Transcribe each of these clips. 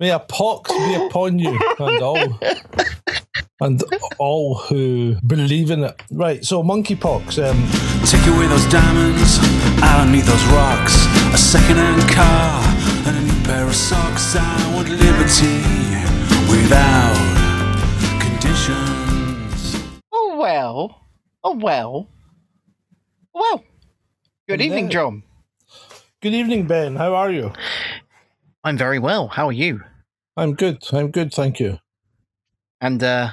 May a pox be upon you and all and all who believe in it. Right, so monkeypox. Um, Take away those diamonds, I don't need those rocks. A second-hand car and a new pair of socks. I want liberty without conditions. Oh well. Oh well. Well. Good And evening, then- John. good evening, Ben. How are you? I'm very well. How are you? I'm good. I'm good, thank you. And uh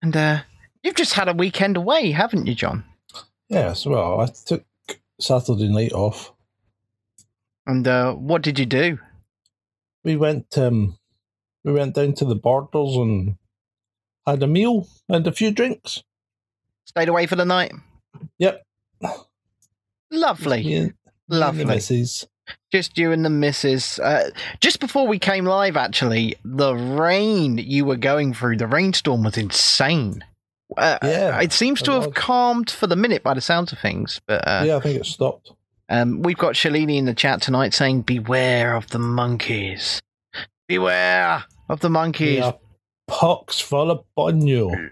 and uh you've just had a weekend away, haven't you, John? Yes, well, I took Saturday night off. And uh what did you do? We went um we went down to the borders and had a meal and a few drinks. Stayed away for the night? Yep. Lovely. Me Lovely. Just you and the missus. Uh, just before we came live, actually, the rain you were going through, the rainstorm was insane. Uh, Yeah, it seems to have was. calmed for the minute by the sounds of things. But uh, yeah, I think it stopped. um, we've got Shalini in the chat tonight saying, "Beware of the monkeys. Beware of the monkeys. Yeah, pox full upon you.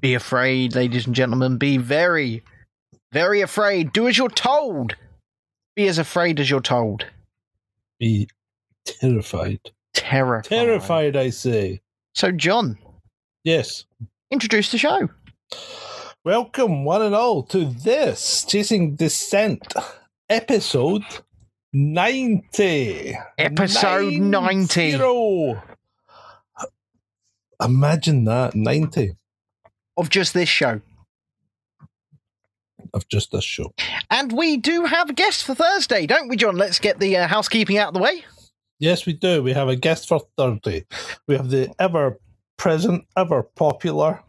Be afraid, ladies and gentlemen. Be very, very afraid. Do as you're told. Be as afraid as you're told. Be terrified. Terrified. Terrified, I say. So, John, Yes. introduce the show. Welcome, one and all, to this Chasing Descent episode 90. Episode 90. Zero. Imagine that 90 of just this show. Of just this show. And we do have a guest for Thursday, don't we, John? Let's get the uh, housekeeping out of the way. Yes, we do. We have a guest for Thursday. We have the ever present, ever popular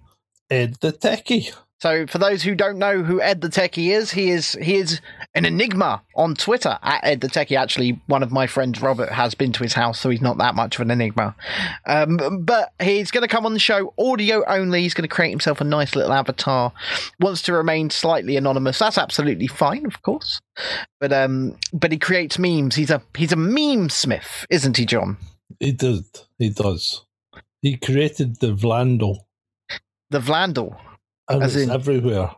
Ed the Techie. So, for those who don't know who Ed the Techie is, he is he is an enigma on Twitter at Ed the Techie. Actually, one of my friends, Robert, has been to his house, so he's not that much of an enigma. Um, but he's going to come on the show audio only. He's going to create himself a nice little avatar. Wants to remain slightly anonymous. That's absolutely fine, of course. But um, but he creates memes. He's a he's a meme smith, isn't he, John? He did. He does. He created the Vlandel. The Vlandel. And As it's in- everywhere.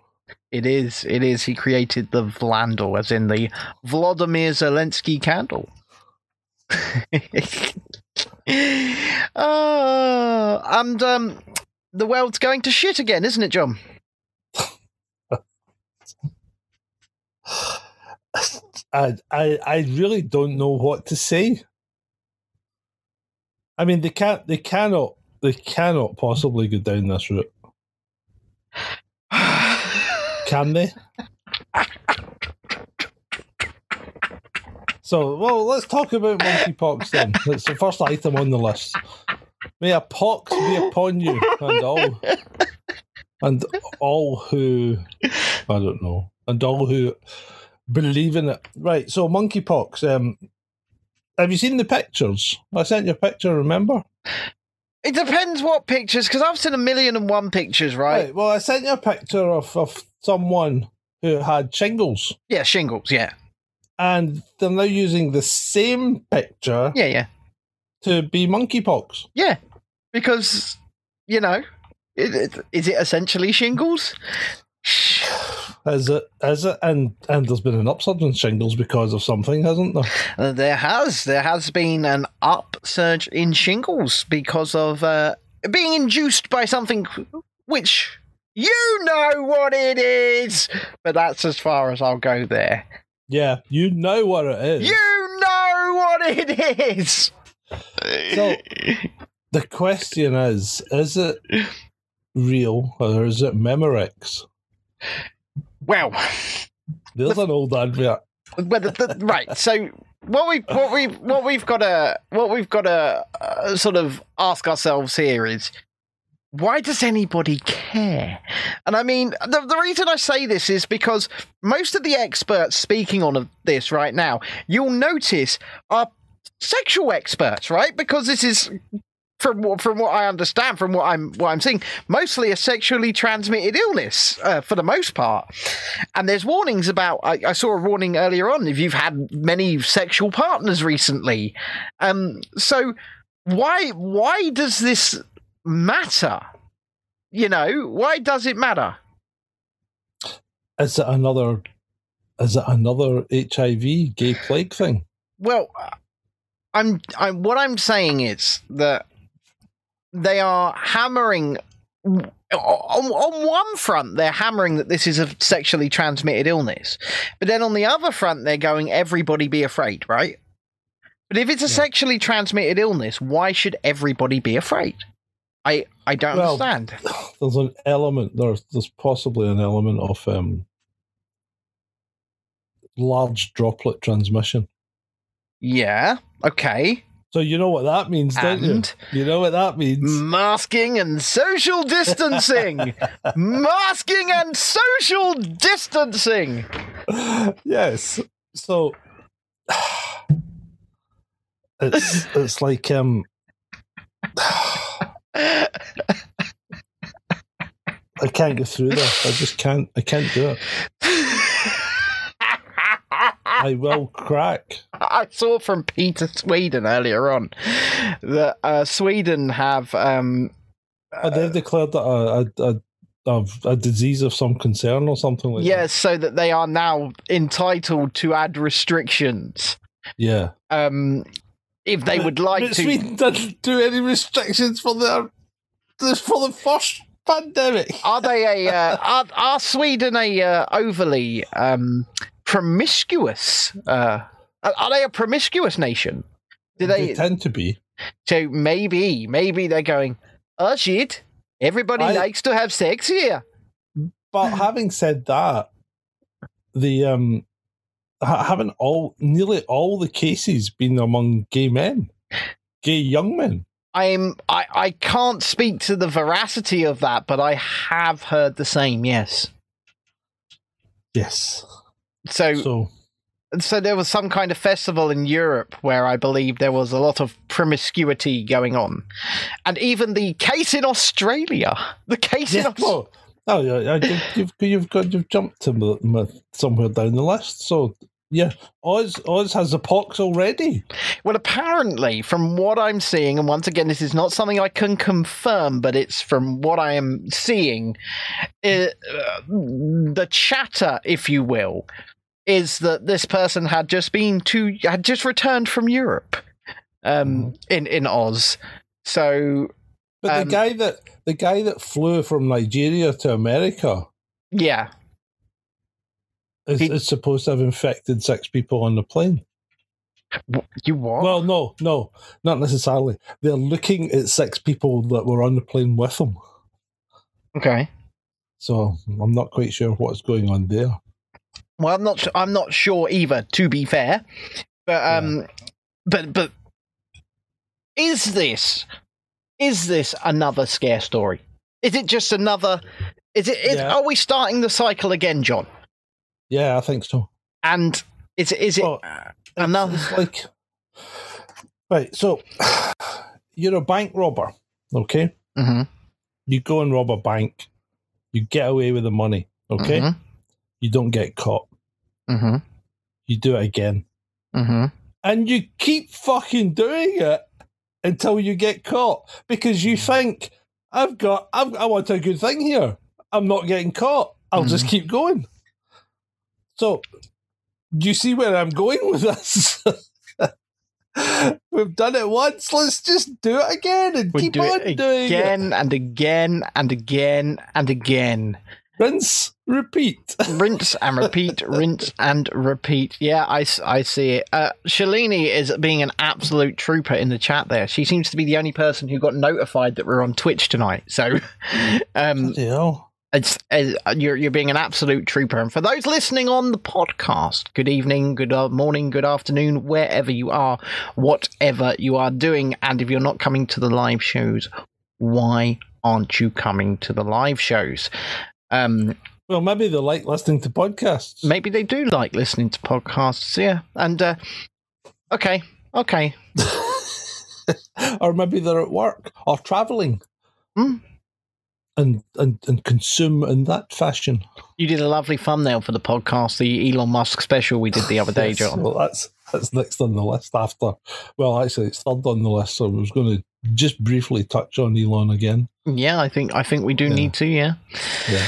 It is. It is. He created the Vlandel, as in the Vladimir Zelensky candle. uh, and um, the world's going to shit again, isn't it, John? I, I I really don't know what to say. I mean, they can't. They cannot. They cannot possibly go down this route, can they? So, well, let's talk about monkeypox then. It's the first item on the list. May a pox be upon you and all, and all who, I don't know, and all who believe in it. Right. So, monkeypox. Um, have you seen the pictures? I sent you a picture. Remember? It depends what pictures, because I've seen a million and one pictures, right? Well, I sent you a picture of of someone who had shingles, Yeah, shingles. Yeah, and they're now using the same picture yeah, yeah, to be monkeypox. yeah. Because you know, is it essentially shingles? Is it? Is it? And and there's been an upsurge in shingles because of something, hasn't there? Uh, there has there has been an upsurge in shingles because of uh, being induced by something which you know what it is, but that's as far as I'll go there. Yeah, you know what it is. You know what it is. So- The question is: Is it real or is it Memorex? Well, There's an old advert. the, the, right. So what we what we what we've got to what we've got to uh, sort of ask ourselves here is why does anybody care? And I mean, the, the reason I say this is because most of the experts speaking on this right now, you'll notice, are sexual experts, right? Because this is. From what, from what I understand, from what I'm what I'm seeing, mostly a sexually transmitted illness uh, for the most part. And there's warnings about. I, I saw a warning earlier on if you've had many sexual partners recently. Um, so why why does this matter? You know, why does it matter? Is it another? Is it another HIV gay plague thing? Well, I'm I'm what I'm saying is that they are hammering on, on one front they're hammering that this is a sexually transmitted illness. But then on the other front they're going everybody be afraid, right? But if it's a Yeah. sexually transmitted illness, why should everybody be afraid? I I don't Well- understand. There's an element. There's there's possibly an element of um, large droplet transmission. Yeah. Okay. So you know what that means, don't you? You know what that means. masking and social distancing. masking and social distancing. yes. So it's it's like um I can't get through this. I just can't I can't do it. I will crack. I saw from Peter Sweden earlier on that uh, Sweden have um, Uh, they've declared that a, a, a, of a disease of some concern or something like that. yes, so that they are now entitled to add restrictions. Yeah. Um, if they would like but to, Sweden doesn't do any restrictions for their for the first pandemic. are they a uh, are, are Sweden a uh, overly um, promiscuous? Uh, are they a promiscuous nation? Do they they? tend to be. So maybe, maybe they're going. Oh shit! Everybody I- likes to have sex here. But having said that, the um, ha- haven't all nearly all the cases been among gay men, gay young men. I'm I, I can't speak to the veracity of that, but I have heard the same. Yes. Yes. So so, So there was some kind of festival in Europe where I believe there was a lot of promiscuity going on, and even the case in Australia, the case in Australia. well, oh yeah, you've you've got you've jumped to somewhere down the list. So yeah, Oz Oz has the pox already. Well, apparently, from what I'm seeing, and once again, this is not something I can confirm, but it's from what I am seeing, uh, the chatter, if you will, is that this person had just been to, had just returned from Europe, um, in in Oz. So But Um, the guy that the guy that flew from Nigeria to America yeah, is, He- is supposed to have infected six people on the plane. You what? Well, no, no, not necessarily. They're looking at six people that were on the plane with them. okay. So I'm not quite sure what's going on there. Well, I'm not. su- I'm not sure either. To be fair, but um, but but is this is this another scare story? Is it just another? Is it? Is, Yeah. Are we starting the cycle again, John? Yeah, I think so. And is it? Is it Well, another? It's like, right. So you're a bank robber, okay? hmm You go and rob a bank, you get away with the money, okay? Mm-hmm. You don't get caught. Hmm You do it again, hmm and you keep fucking doing it until you get caught because you think I've got I've, I want a good thing here. I'm not getting caught. I'll just keep going. So, do you see where I'm going with this? We've done it once. Let's just do it again and We keep do on it doing it. again and again and again and again. Rinse, repeat. rinse and repeat, rinse and repeat. Yeah, I, I see it. Uh, Shalini is being an absolute trooper in the chat there. She seems to be the only person who got notified that we're on Twitch tonight. So, um, Bloody hell. it's uh, you're you're being an absolute trooper. And for those listening on the podcast, good evening, good uh, morning, good afternoon, wherever you are, whatever you are doing, and if you're not coming to the live shows, why aren't you coming to the live shows? Um, Well, maybe they like listening to podcasts. maybe they do like listening to podcasts. Yeah, and uh, okay, okay, or maybe they're at work or traveling. Hmm. And, and and consume in that fashion. you did a lovely thumbnail for the podcast, the Elon Musk special we did the other day, Yes, John. Well, that's That's next on the list after. Well, actually, it's third on the list, so I was going to just briefly touch on Elon again. Yeah, I think I think we do Yeah. need to. Yeah. Yeah.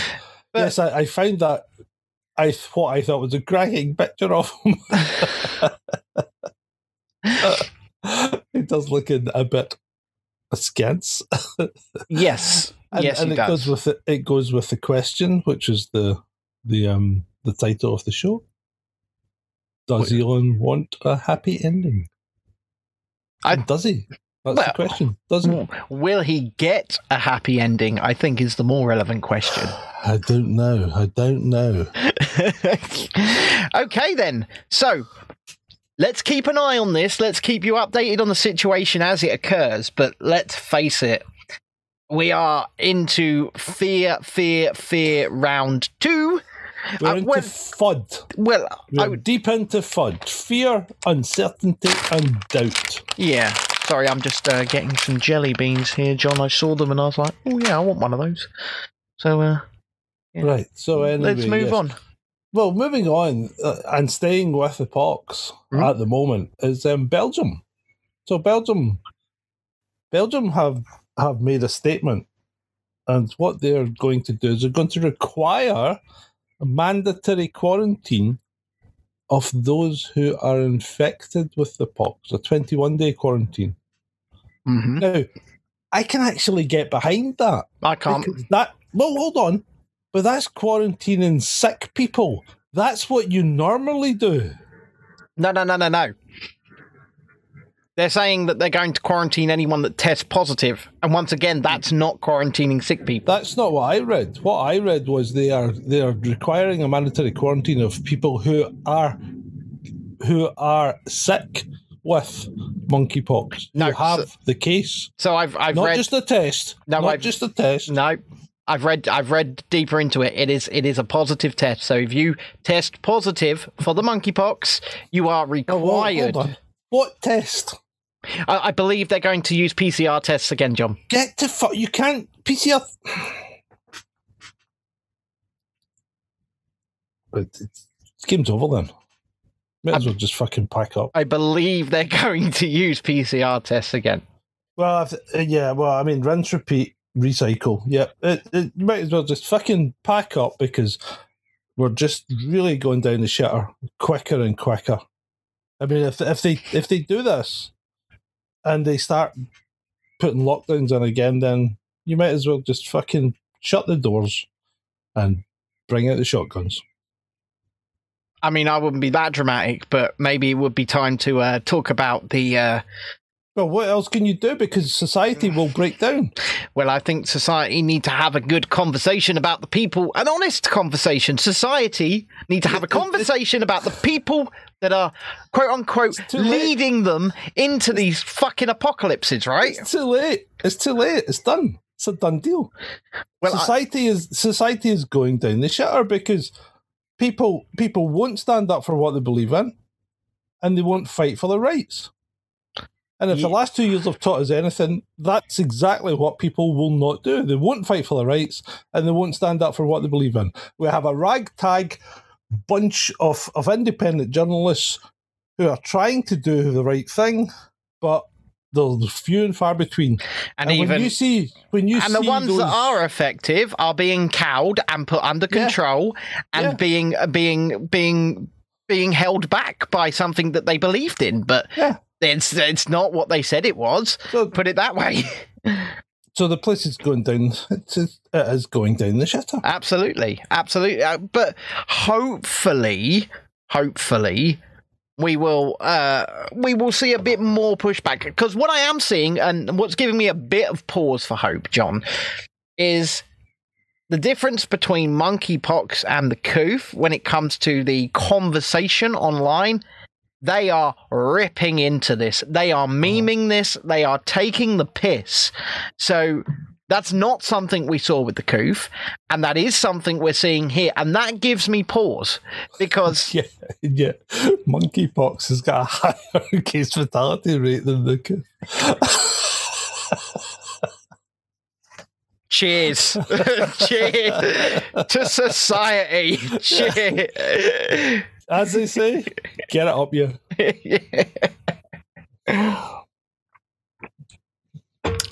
But- yes, I, I found that I what I thought was a cracking picture of him. it does looking a bit askance. yes. And, yes, and it does. goes with the, it goes with the question, which is the the um the title of the show. Does. Elon want a happy ending? I- does he? That's Well- the question. Does he? Will he get a happy ending? I think is the more relevant question. I don't know. I don't know. okay, then. So let's keep an eye on this. Let's keep you updated on the situation as it occurs. But let's face it, we are into fear, fear, fear round two. We're Uh, into FUD. Well, We're would, deep into FUD. Fear, uncertainty, and doubt. yeah. Sorry, I'm just uh, getting some jelly beans here, John. I saw them and I was like, oh, yeah, I want one of those. So uh, Yeah. Right. So anyway, let's move yes. on. Well, moving on uh, and staying with the Pox Mhm. at the moment is um, Belgium. So Belgium, Belgium have have made a statement, and what they're going to do is they're going to require mandatory quarantine of those who are infected with the pox, a twenty-one day quarantine. hmm Now, I can actually get behind that. I can't. That well, hold on, but that's quarantining sick people. That's what you normally do. No, no, no, no, no. They're saying that they're going to quarantine anyone that tests positive, and once again, that's not quarantining sick people. That's not what I read. What I read was they are they are requiring a mandatory quarantine of people who are who are sick with monkeypox. No, who have so- the case, So I've I've not read just a test. No, not I've- just a test. no, I've read I've read deeper into it. It is it is a positive test. So if you test positive for the monkeypox, you are Oh, required. hold on. What test? I, I believe they're going to use PCR tests again, John. Get to fuck. You can't PCR. But it's, it's game's over then. Might as well just fucking pack up. I believe they're going to use PCR tests again. Well, uh, yeah. Well, I mean, rinse, repeat, recycle. Yeah, it, it you might as well just fucking pack up because we're just really going down the shitter quicker and quicker. I mean, if if they if they do this and they start putting lockdowns in again, then you might as well just fucking shut the doors and bring out the shotguns. I mean, I wouldn't be that dramatic, but maybe it would be time to uh, talk about the. Uh, Well, what else can you do? Because society will break down. well, I think society need to have a good conversation about the people, an honest conversation. Society need to have a conversation about the people that are quote unquote leading them into these fucking apocalypses, right? It's too late. It's too late. It's done. It's a done deal. Well, I- society is society is going down the shitter because people people won't stand up for what they believe in, and they won't fight for their rights. And if the last two years have taught us anything, that's exactly what people will not do. They won't fight for their rights, and they won't stand up for what they believe in. We have a ragtag bunch of, of independent journalists who are trying to do the right thing, but there's few and far between. and, And, even when you see when you see, and the ones those, that are effective are being cowed and put under Yeah. control and Yeah. being being being being held back by something that they believed in but Yeah. it's it's not what they said it was so, put it that way so the place is going down. It's, it is going down the shitter. absolutely absolutely Uh, but hopefully hopefully we will uh we will see a bit more pushback because what i am seeing and what's giving me a bit of pause for hope john is the difference between monkeypox and the coof when it comes to the conversation online they are ripping into this they are oh. memeing this they are taking the piss so that's not something we saw with the coof and that is something we're seeing here and that gives me pause because Yeah, yeah. Monkeypox has got a higher case fatality rate than the. cheers cheers to society cheers As they say, get it up you.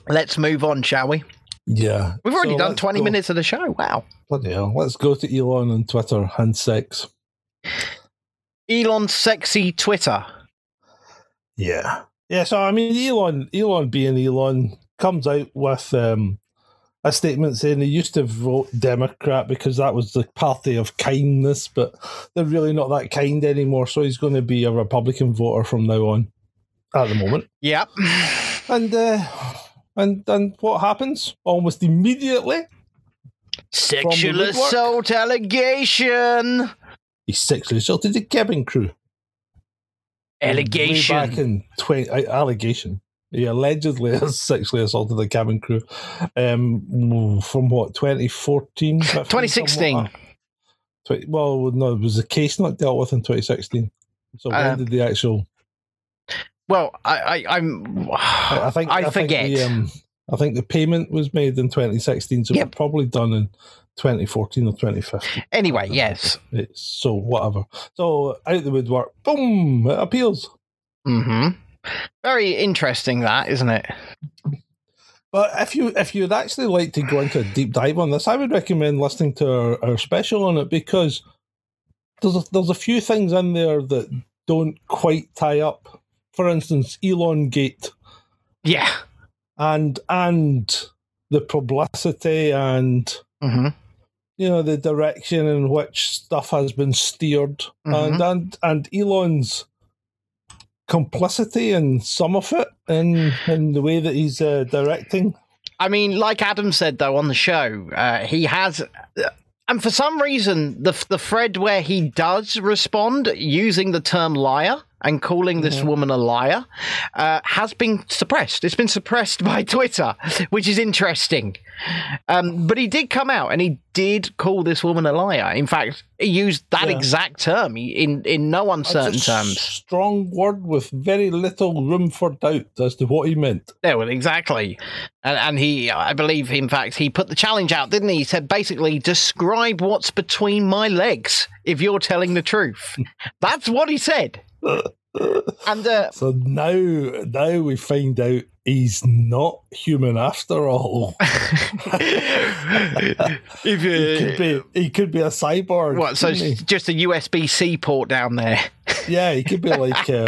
Let's move on, shall we? Yeah. We've already So done 20 go- minutes of the show. Wow. Bloody hell. Let's go to Elon on Twitter and sex. Elon sexy Twitter. Yeah. Yeah, so I mean Elon Elon being Elon comes out with um a statement saying he used to vote Democrat because that was the party of kindness, but they're really not that kind anymore, so he's going to be a Republican voter from now on at the moment. Yep. And uh and and what happens? Almost immediately Sexual assault allegation. he sexually assaulted the cabin crew. Way Allegation. back in 20, uh, allegation. He allegedly has sexually assaulted the cabin crew um, from what, 2014? 2016. something. Twenty- well, no, it was the case not dealt with in 2016. So when Uh, did the actual. Well, I, I, I'm. I, I think I, think forget. the, um, I think the payment was made in 2016, so Yep. it's probably done in 2014 or 2015. anyway, yes. It's so whatever. So out the woodwork, boom, it appeals. hmm Very interesting, that isn't it? But if you if you'd actually like to go into a deep dive on this, I would recommend listening to our, our special on it because there's a, there's a few things in there that don't quite tie up. For instance, Elon Gate Yeah. and and the publicity and hmm you know the direction in which stuff has been steered and Mhm. and and Elon's complicity in some of it in in the way that he's uh, directing. I mean, like Adam said though on the show, uh, he has, and for some reason, the the thread where he does respond using the term liar and calling this Mhm. woman a liar uh, has been suppressed. It's been suppressed by Twitter, which is interesting. Um, but he did come out and he did call this woman a liar. In fact, he used that Yeah. exact term in in no uncertain terms. Strong word with very little room for doubt as to what he meant. Yeah, well, exactly. And, and he, I believe, in fact, he put the challenge out, didn't he? He said, basically, describe what's between my legs if you're telling the truth. That's what he said. And uh, So now, now we find out he's not human after all. if he could be, he could be a cyborg. What, so couldn't just a USB C port down there. yeah, he could be like, uh,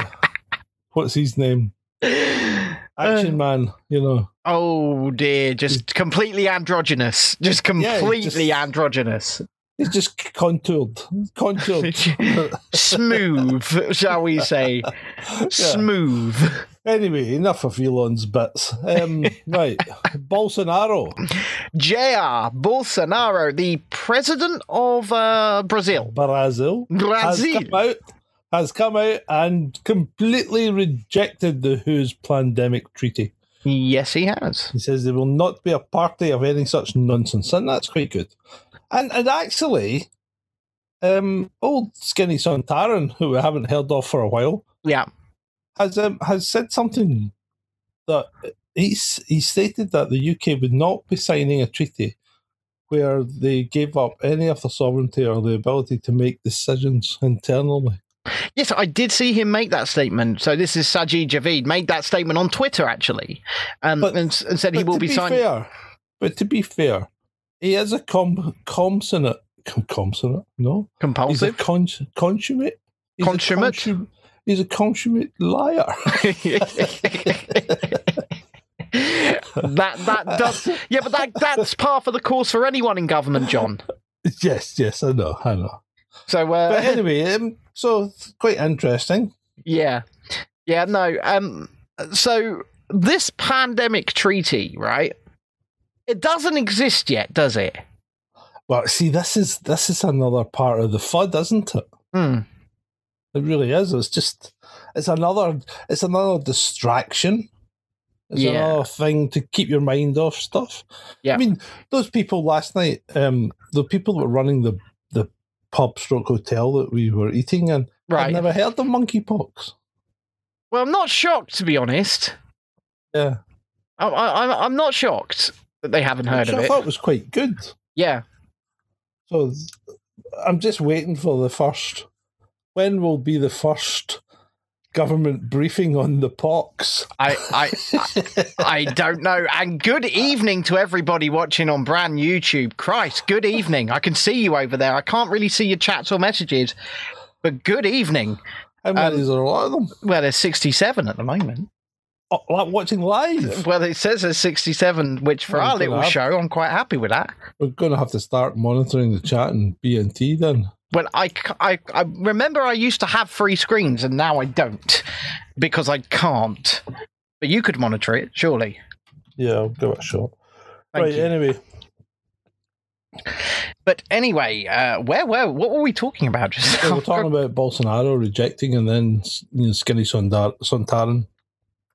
what's his name? Action Man. You know, Oh dear, just completely androgynous. Just Yeah, completely just- androgynous. He's just contoured, contoured. Smooth, shall we say. Smooth. anyway, enough of Elon's bits. Um, right, Bolsonaro. Jair Bolsonaro, the president of uh, Brazil. Brazil. has Brazil. come out has come out and completely rejected the WHO's pandemic treaty. Yes, he has. He says there will not be a party of any such nonsense, and that's quite good. And and actually, um, old skinny son Taran, who we haven't heard of for a while, Yeah. has um, has said something that he's he stated that the UK would not be signing a treaty where they gave up any of the sovereignty or the ability to make decisions internally. Yes, I did see him make that statement. So this is Sajid Javid made that statement on Twitter actually, um, But- and, and said he will to be signing. Fair, but to be fair, he is a com consonant. Com- consonant? No, he's a Compulsive. con- consummate. He's a Consummate? consum- he's a consummate liar. that that does yeah, but that that's par for the course for anyone in government, John. yes, yes, I know, I know. So But uh, anyway, um, so quite interesting. Yeah. Yeah, no. Um so this pandemic treaty, right? It doesn't exist yet, does it? Well, see, this is this is another part of the FUD, isn't it? Hmm. It really is. It's just it's another it's another distraction. It's Yeah. another thing to keep your mind off stuff. Yeah. I mean, those people last night, um, the people that were running the the pub stroke hotel that we were eating in, Right. never heard of monkeypox. Well, I'm not shocked to be honest. Yeah. I, I, I'm- I'm not shocked that they haven't heard Which of I it. I thought was quite good. Yeah. So I'm just waiting for the first. When will be the first government briefing on the pox. I, I, I, I don't know. And good evening to everybody watching on brand YouTube. Christ, good evening. I can see you over there. I can't really see your chats or messages, but good evening. How many Um, is there? A lot of them. Well, there's 67 at the moment. Like watching live. Well, it says it's 67, which for Well, our little lad. show, I'm quite happy with that. We're going to have to start monitoring the chat and BNT then. Well, I I remember I used to have free screens and now I don't because I can't. But you could monitor it, surely. Yeah, I'll give it a shot. Thank right, you. anyway. But anyway, uh, where were what were we talking about just now? we're talking about Bolsonaro rejecting and then you know, Skinny Sundar- Suntaran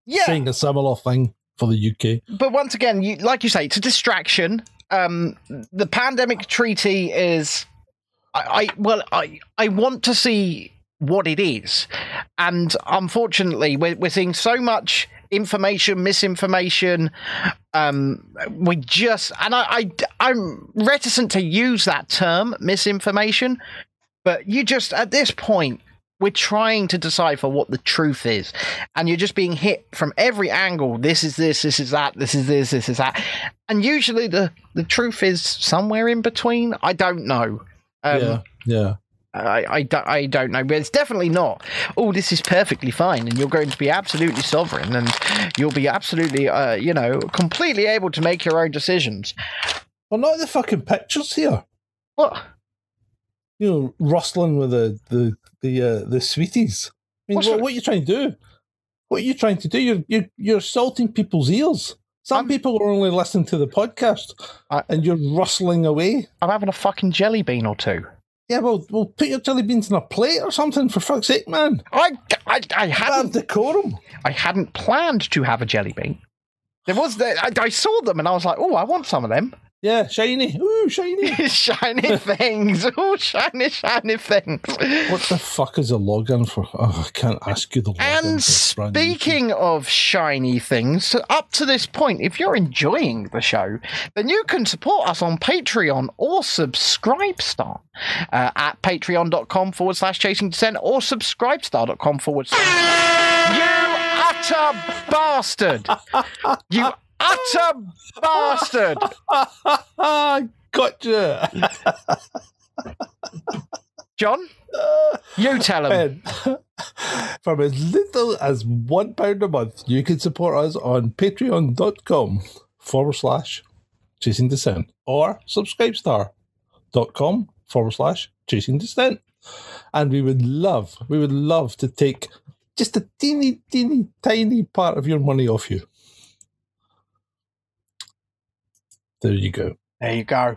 yeah, saying a similar thing for the UK. but once again, you, like you say, it's a distraction. Um, the pandemic treaty is, I, I well, I I want to see what it is, and unfortunately, we're we're seeing so much information, misinformation. Um, we just, and I, I I'm reticent to use that term, misinformation, but you just at this point. We're trying to decipher what the truth is, and you're just being hit from every angle. This is this, this is that, this is this, this is that, and usually the the truth is somewhere in between. I don't know. Um, yeah, yeah. I, I, don't, I don't know, but it's definitely not. Oh, this is perfectly fine, and you're going to be absolutely sovereign, and you'll be absolutely, uh, you know, completely able to make your own decisions. Well, not the fucking pictures here. What? You know, rustling with the the the uh, the sweeties. I mean, what, what are you trying to do? What are you trying to do? You're you're, you're salting people's ears. Some I'm- people are only listening to the podcast, I- and you're rustling away. I'm having a fucking jelly bean or two. Yeah, well, well, put your jelly beans in a plate or something for fuck's sake, man. I, I, I hadn't, decorum. I hadn't planned to have a jelly bean. There was, the, I, I saw them, and I was like, oh, I want some of them. Yeah, shiny. Ooh, shiny. shiny things. Oh, shiny, shiny things. what the fuck is a login for? Oh, I can't ask you the login. And for brand new speaking of shiny things, up to this point, if you're enjoying the show, then you can support us on Patreon or Subscribestar uh, at patreon.com forward slash chasing descent or subscribestar.com forward slash. You utter bastard! You utter bastard! gotcha. John, you tell him. And from as little as one pound a month, you can support us on patreon.com forward slash chasing descent or subscribestar.com forward slash chasing descent. And we would love, we would love to take just a teeny, teeny, tiny part of your money off you. There you go. There you go.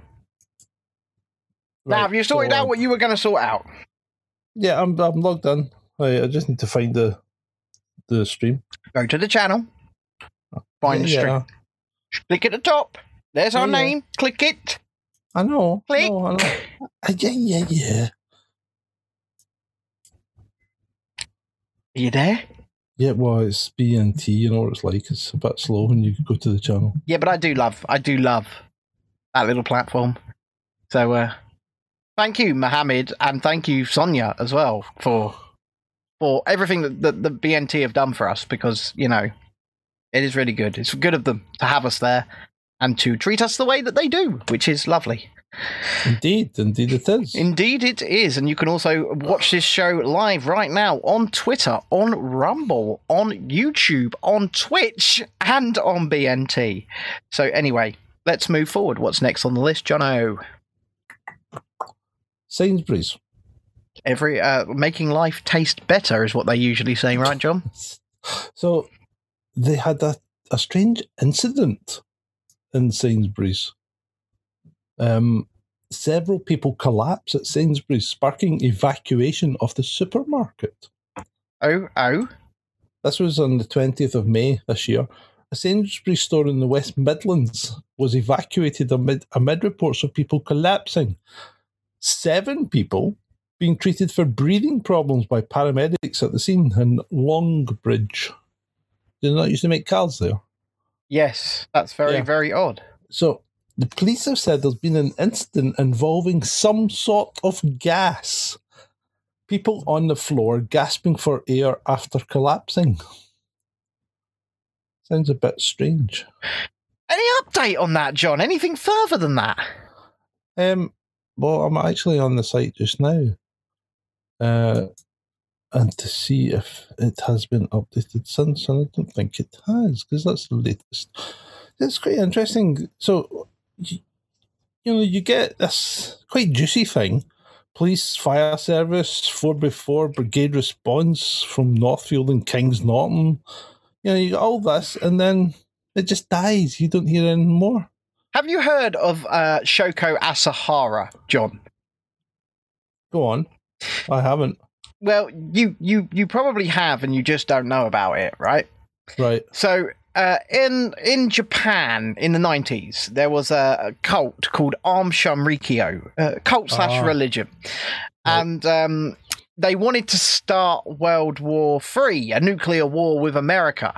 now, have you sorted so, out what you were going to sort out? Yeah, I'm, I'm logged in. I, I just need to find the the stream. Go to the channel. Find the yeah, stream. Click at the top. There's our Yeah, yeah. name. Click it. I know. Click. No, I know. Uh, yeah, yeah, yeah. Are you there? Yeah, well, it's BNT. You know what it's like. It's a bit slow when you go to the channel. Yeah, but I do love, I do love that little platform. So, uh, thank you, Mohammed, and thank you, Sonia, as well for for everything that the, the BNT have done for us. Because you know, it is really good. It's good of them to have us there and to treat us the way that they do, which is lovely. Indeed, indeed it is. Indeed, it is. And you can also watch this show live right now on Twitter, on Rumble, on YouTube, on Twitch, and on BNT. So, anyway, let's move forward. What's next on the list, Jono? Sainsbury's. Every uh, making life taste better is what they usually say, right, John? So they had a, a strange incident in Sainsbury's. Um, several people collapse at Sainsbury's, sparking evacuation of the supermarket. Oh, oh, This was on the 20th of May this year. A Sainsbury's store in the West Midlands was evacuated amid, amid reports of people collapsing. Seven people being treated for breathing problems by paramedics at the scene in Longbridge. Did not used to make cars there. yes, that's very, Yeah. very odd. So the police have said there's been an incident involving some sort of gas People on the floor gasping for air after collapsing. Sounds a bit strange. Any update on that, John? Anything further than that? Um, well, I'm actually on the site just now, uh, and to see if it has been updated since, and I don't think it has because that's the latest. It's quite interesting. So, you, you know, you get this quite juicy thing. Police, fire service, four by four brigade response from Northfield and Kings Norton. You know, you got all this, and then it just dies. You don't hear any more. Have you heard of uh, Shoko Asahara, John? Go on. I haven't. Well, you you you probably have, and you just don't know about it, right? Right. So, uh, in in Japan in the nineties, there was a, cult called Arm Shamrikyo, uh, cult slash Ah. religion, and um, they wanted to start World War Three, a nuclear war with America,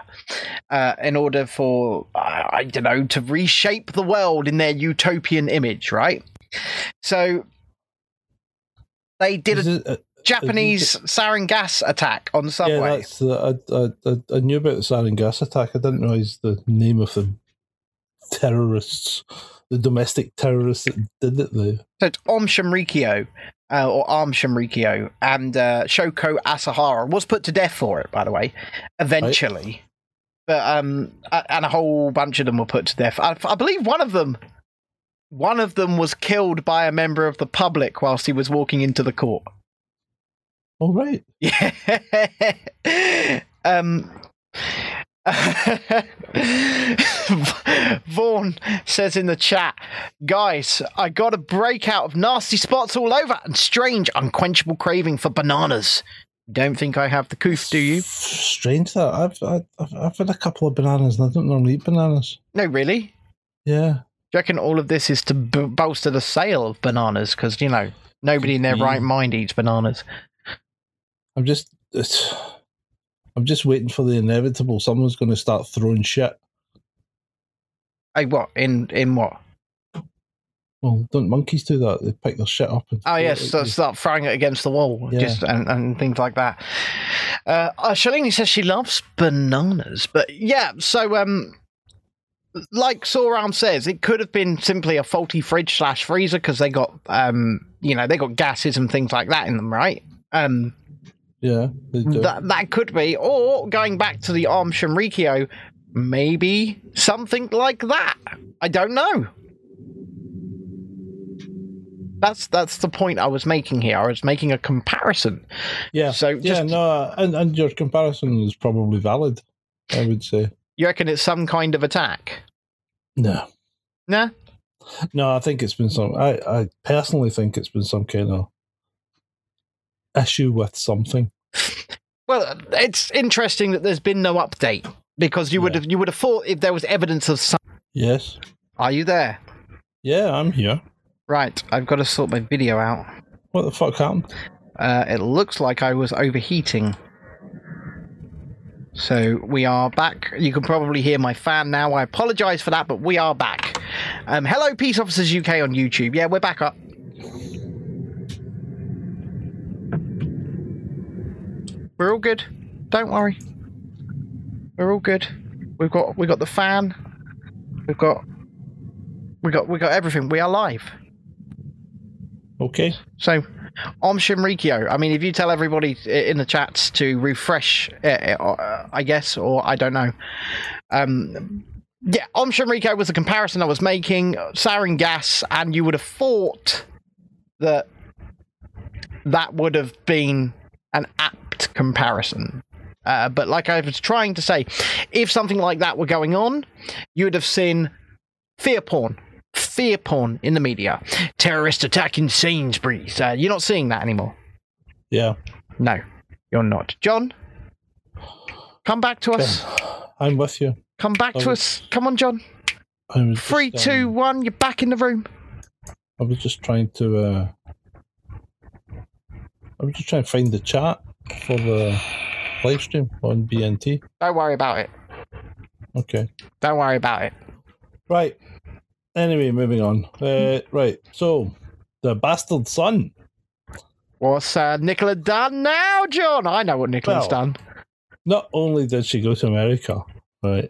uh, in order for I I don't know to reshape the world in their utopian image, right? So. They did a uh, Japanese sarin gas attack on the yeah, that's the, I, I, I, I knew about the sarin gas attack. I didn't realise the name of the terrorists, the domestic terrorists that did it. Though. So it's Om Shamrikyo, uh, or Arm Shamrikyo, and uh, Shoko Asahara was put to death for it, by the way, eventually. But um, and a whole bunch of them were put to death. I, I believe one of them, one of them was killed by a member of the public whilst he was walking into the court. All right. Yeah. um. Vaughn says in the chat, guys, I got a breakout of nasty spots all over and strange, unquenchable craving for bananas. Don't think I have the coof, do you? Strange that I've, I've I've- had a couple of bananas and I don't normally eat bananas. No, really? Yeah. Do Yeah. you reckon all of this is to b- bolster the sale of bananas? Because, you know, nobody in their be. right mind eats bananas. I'm just I'm just waiting for the inevitable. Someone's going to start throwing shit. Hey, what? In in what? Well, don't monkeys do that? They pick their shit up. And Oh yes, so start throwing it against the wall, Yeah. just and, and things like that. Uh, uh, Shalini says she loves bananas, but yeah. So um, like Soram says, it could have been simply a faulty fridge slash freezer because they got um, you know, they got gases and things like that in them, right? Um, yeah, that that could be, or going back to the Arm Shamrikyo, maybe something like that. I don't know. That's that's the point I was making here. I was making a comparison. yeah, so yeah, no, and, and your comparison is probably valid. I would say You reckon it's some kind of attack? no, Nah. no. I think it's been some. I, I personally think it's been some kind of issue with something. Well, it's interesting that there's been no update because you would Yeah. have you would have thought if there was evidence of some. Yes, Are you there? yeah, I'm here. Right. I've got to sort my video out. What the fuck happened? Uh, it looks like I was overheating. So we are back. You can probably hear my fan now. I apologise for that, but we are back. Um, hello, Peace Officers UK on YouTube. Yeah, we're back up. We're all good. Don't worry. We're all good. We've got we got the fan. We've got we got we got everything. We are live. Okay, So, Om Shinrikyo. I mean, if you tell everybody in the chats to refresh, uh, uh, I guess, or I don't know. Um, yeah, Om Shinrikyo was the comparison I was making. Sarin gas, and you would have thought that that would have been an comparison. Uh, but like I was trying to say, if something like that were going on, you would have seen fear porn. Fear porn in the media. Terrorist attack in Sainsbury's. Uh, you're not seeing that anymore. yeah. No, you're not. John, come back to us. I'm with you. Come back to us. Come on, John. Three, just, two, um, one. You're back in the room. I was just trying to. Uh, I was just trying to find the chat for the live stream on BNT. Don't worry about it. Okay. Don't worry about it. Right. Anyway, moving on. Uh, right. So, the bastard son What's uh, Nicola done now, John? I know what Nicola's Well, done. Not only did she go to America, right,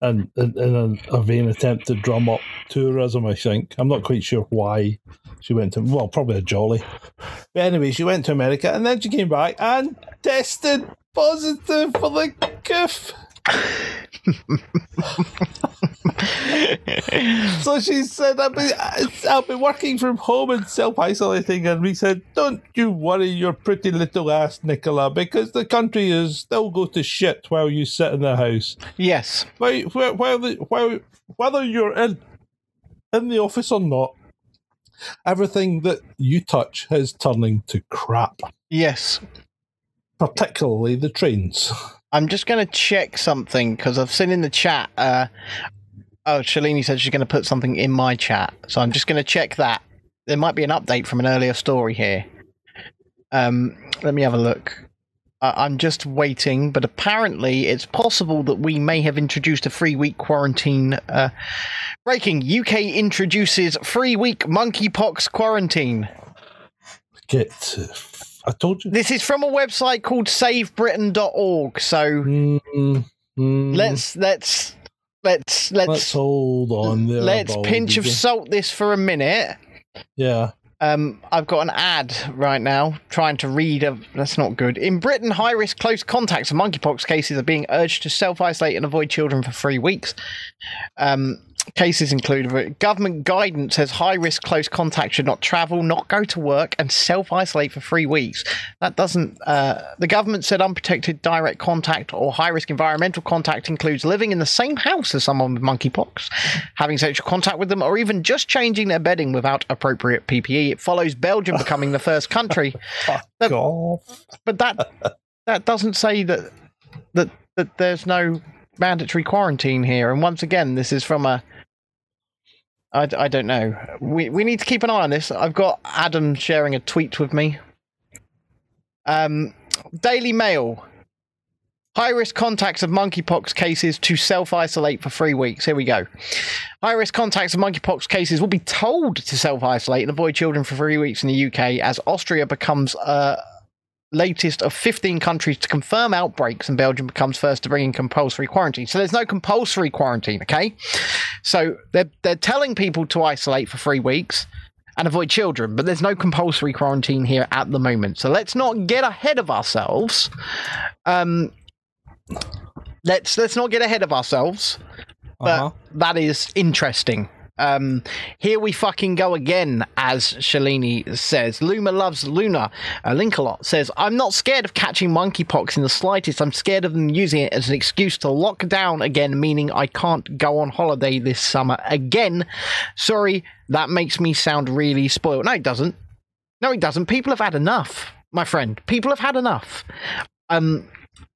and in, in a, a vain attempt to drum up tourism, I think I'm not quite sure why she went to. Well, probably a jolly. But anyway, she went to America, and then she came back and tested positive for the coof. So she said, I'll be, I'll be working from home and self isolating. And we said, Don't you worry your pretty little ass, Nicola, because the country is still go to shit while you sit in the house. yes. While, while, while, while whether you're in, in the office or not, everything that you touch is turning to crap, Yes. particularly the trains. I'm just going to check something because I've seen in the chat. Uh, oh, Shalini said she's going to put something in my chat. So I'm just going to check that. There might be an update from an earlier story here. Um, let me have a look. I'm just waiting, but apparently it's possible that we may have introduced a three week quarantine. Uh, breaking UK introduces three week monkeypox quarantine. Get, I told you. This is from a website called savebritain.org. So Mm, mm, let's let's let's let's let's hold on there. let's pinch of salt this for a minute. Yeah. Um, I've got an ad right now trying to read. A, that's not good. In Britain, high risk close contacts of monkeypox cases are being urged to self isolate and avoid children for three weeks. Um, cases include government guidance says high risk close contact should not travel, not go to work, and self isolate for three weeks. That doesn't. Uh, the government said unprotected direct contact or high risk environmental contact includes living in the same house as someone with monkeypox, having sexual contact with them, or even just changing their bedding without appropriate PPE. It follows Belgium becoming the first country, That- but that that doesn't say that that that there's no mandatory quarantine here. And once again, this is from a. I, I don't know. We we need to keep an eye on this. I've got Adam sharing a tweet with me. Um, Daily Mail. High risk contacts of monkeypox cases to self isolate for three weeks. Here we go. High risk contacts of monkeypox cases will be told to self isolate and avoid children for three weeks in the UK as Austria becomes uh, latest of 15 countries to confirm outbreaks and Belgium becomes first to bring in compulsory quarantine. So there's no compulsory quarantine, okay? So they're, they're telling people to isolate for three weeks and avoid children, but there's no compulsory quarantine here at the moment. So let's not get ahead of ourselves. Um, let's let's not get ahead of ourselves but Uh-huh. that is interesting. Um, here we fucking go again, as Shalini says. Luma loves Luna. Uh, Linkalot says, I'm not scared of catching monkeypox in the slightest. I'm scared of them using it as an excuse to lock down again, meaning I can't go on holiday this summer again. Sorry, that makes me sound really spoiled. No, it doesn't. No, it doesn't. People have had enough, my friend. People have had enough. Um,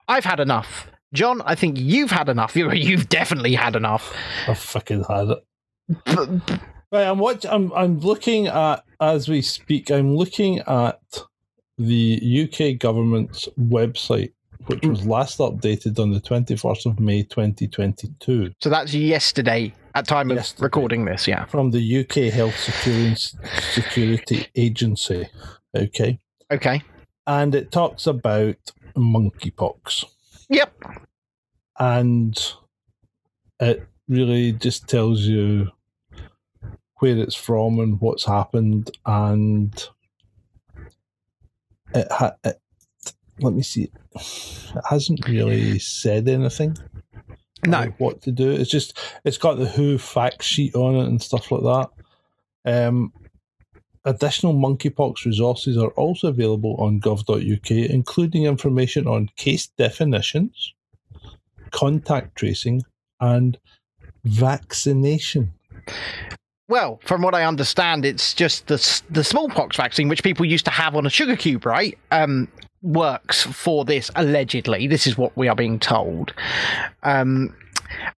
I've had enough. John, I think you've had enough. You- You've definitely had enough. I fucking had it. Right, I'm watch. I'm I'm looking at as we speak. I'm looking at the UK government's website, which was hmm. last updated on the 21st of May 2022 So that's yesterday at time of recording this, yeah. from the UK Health Security Security Agency. Okay, Okay. and it talks about monkeypox. Yep. and it really just tells you where it's from and what's happened and it, ha- it let me see it hasn't really said anything No. what to do it's just it's got the who fact sheet on it and stuff like that um additional monkeypox resources are also available on gov.uk including information on case definitions contact tracing and vaccination. Well, from what I understand, it's just the the smallpox vaccine, which people used to have on a sugar cube, right? Um, works for this allegedly. This is what we are being told. Um,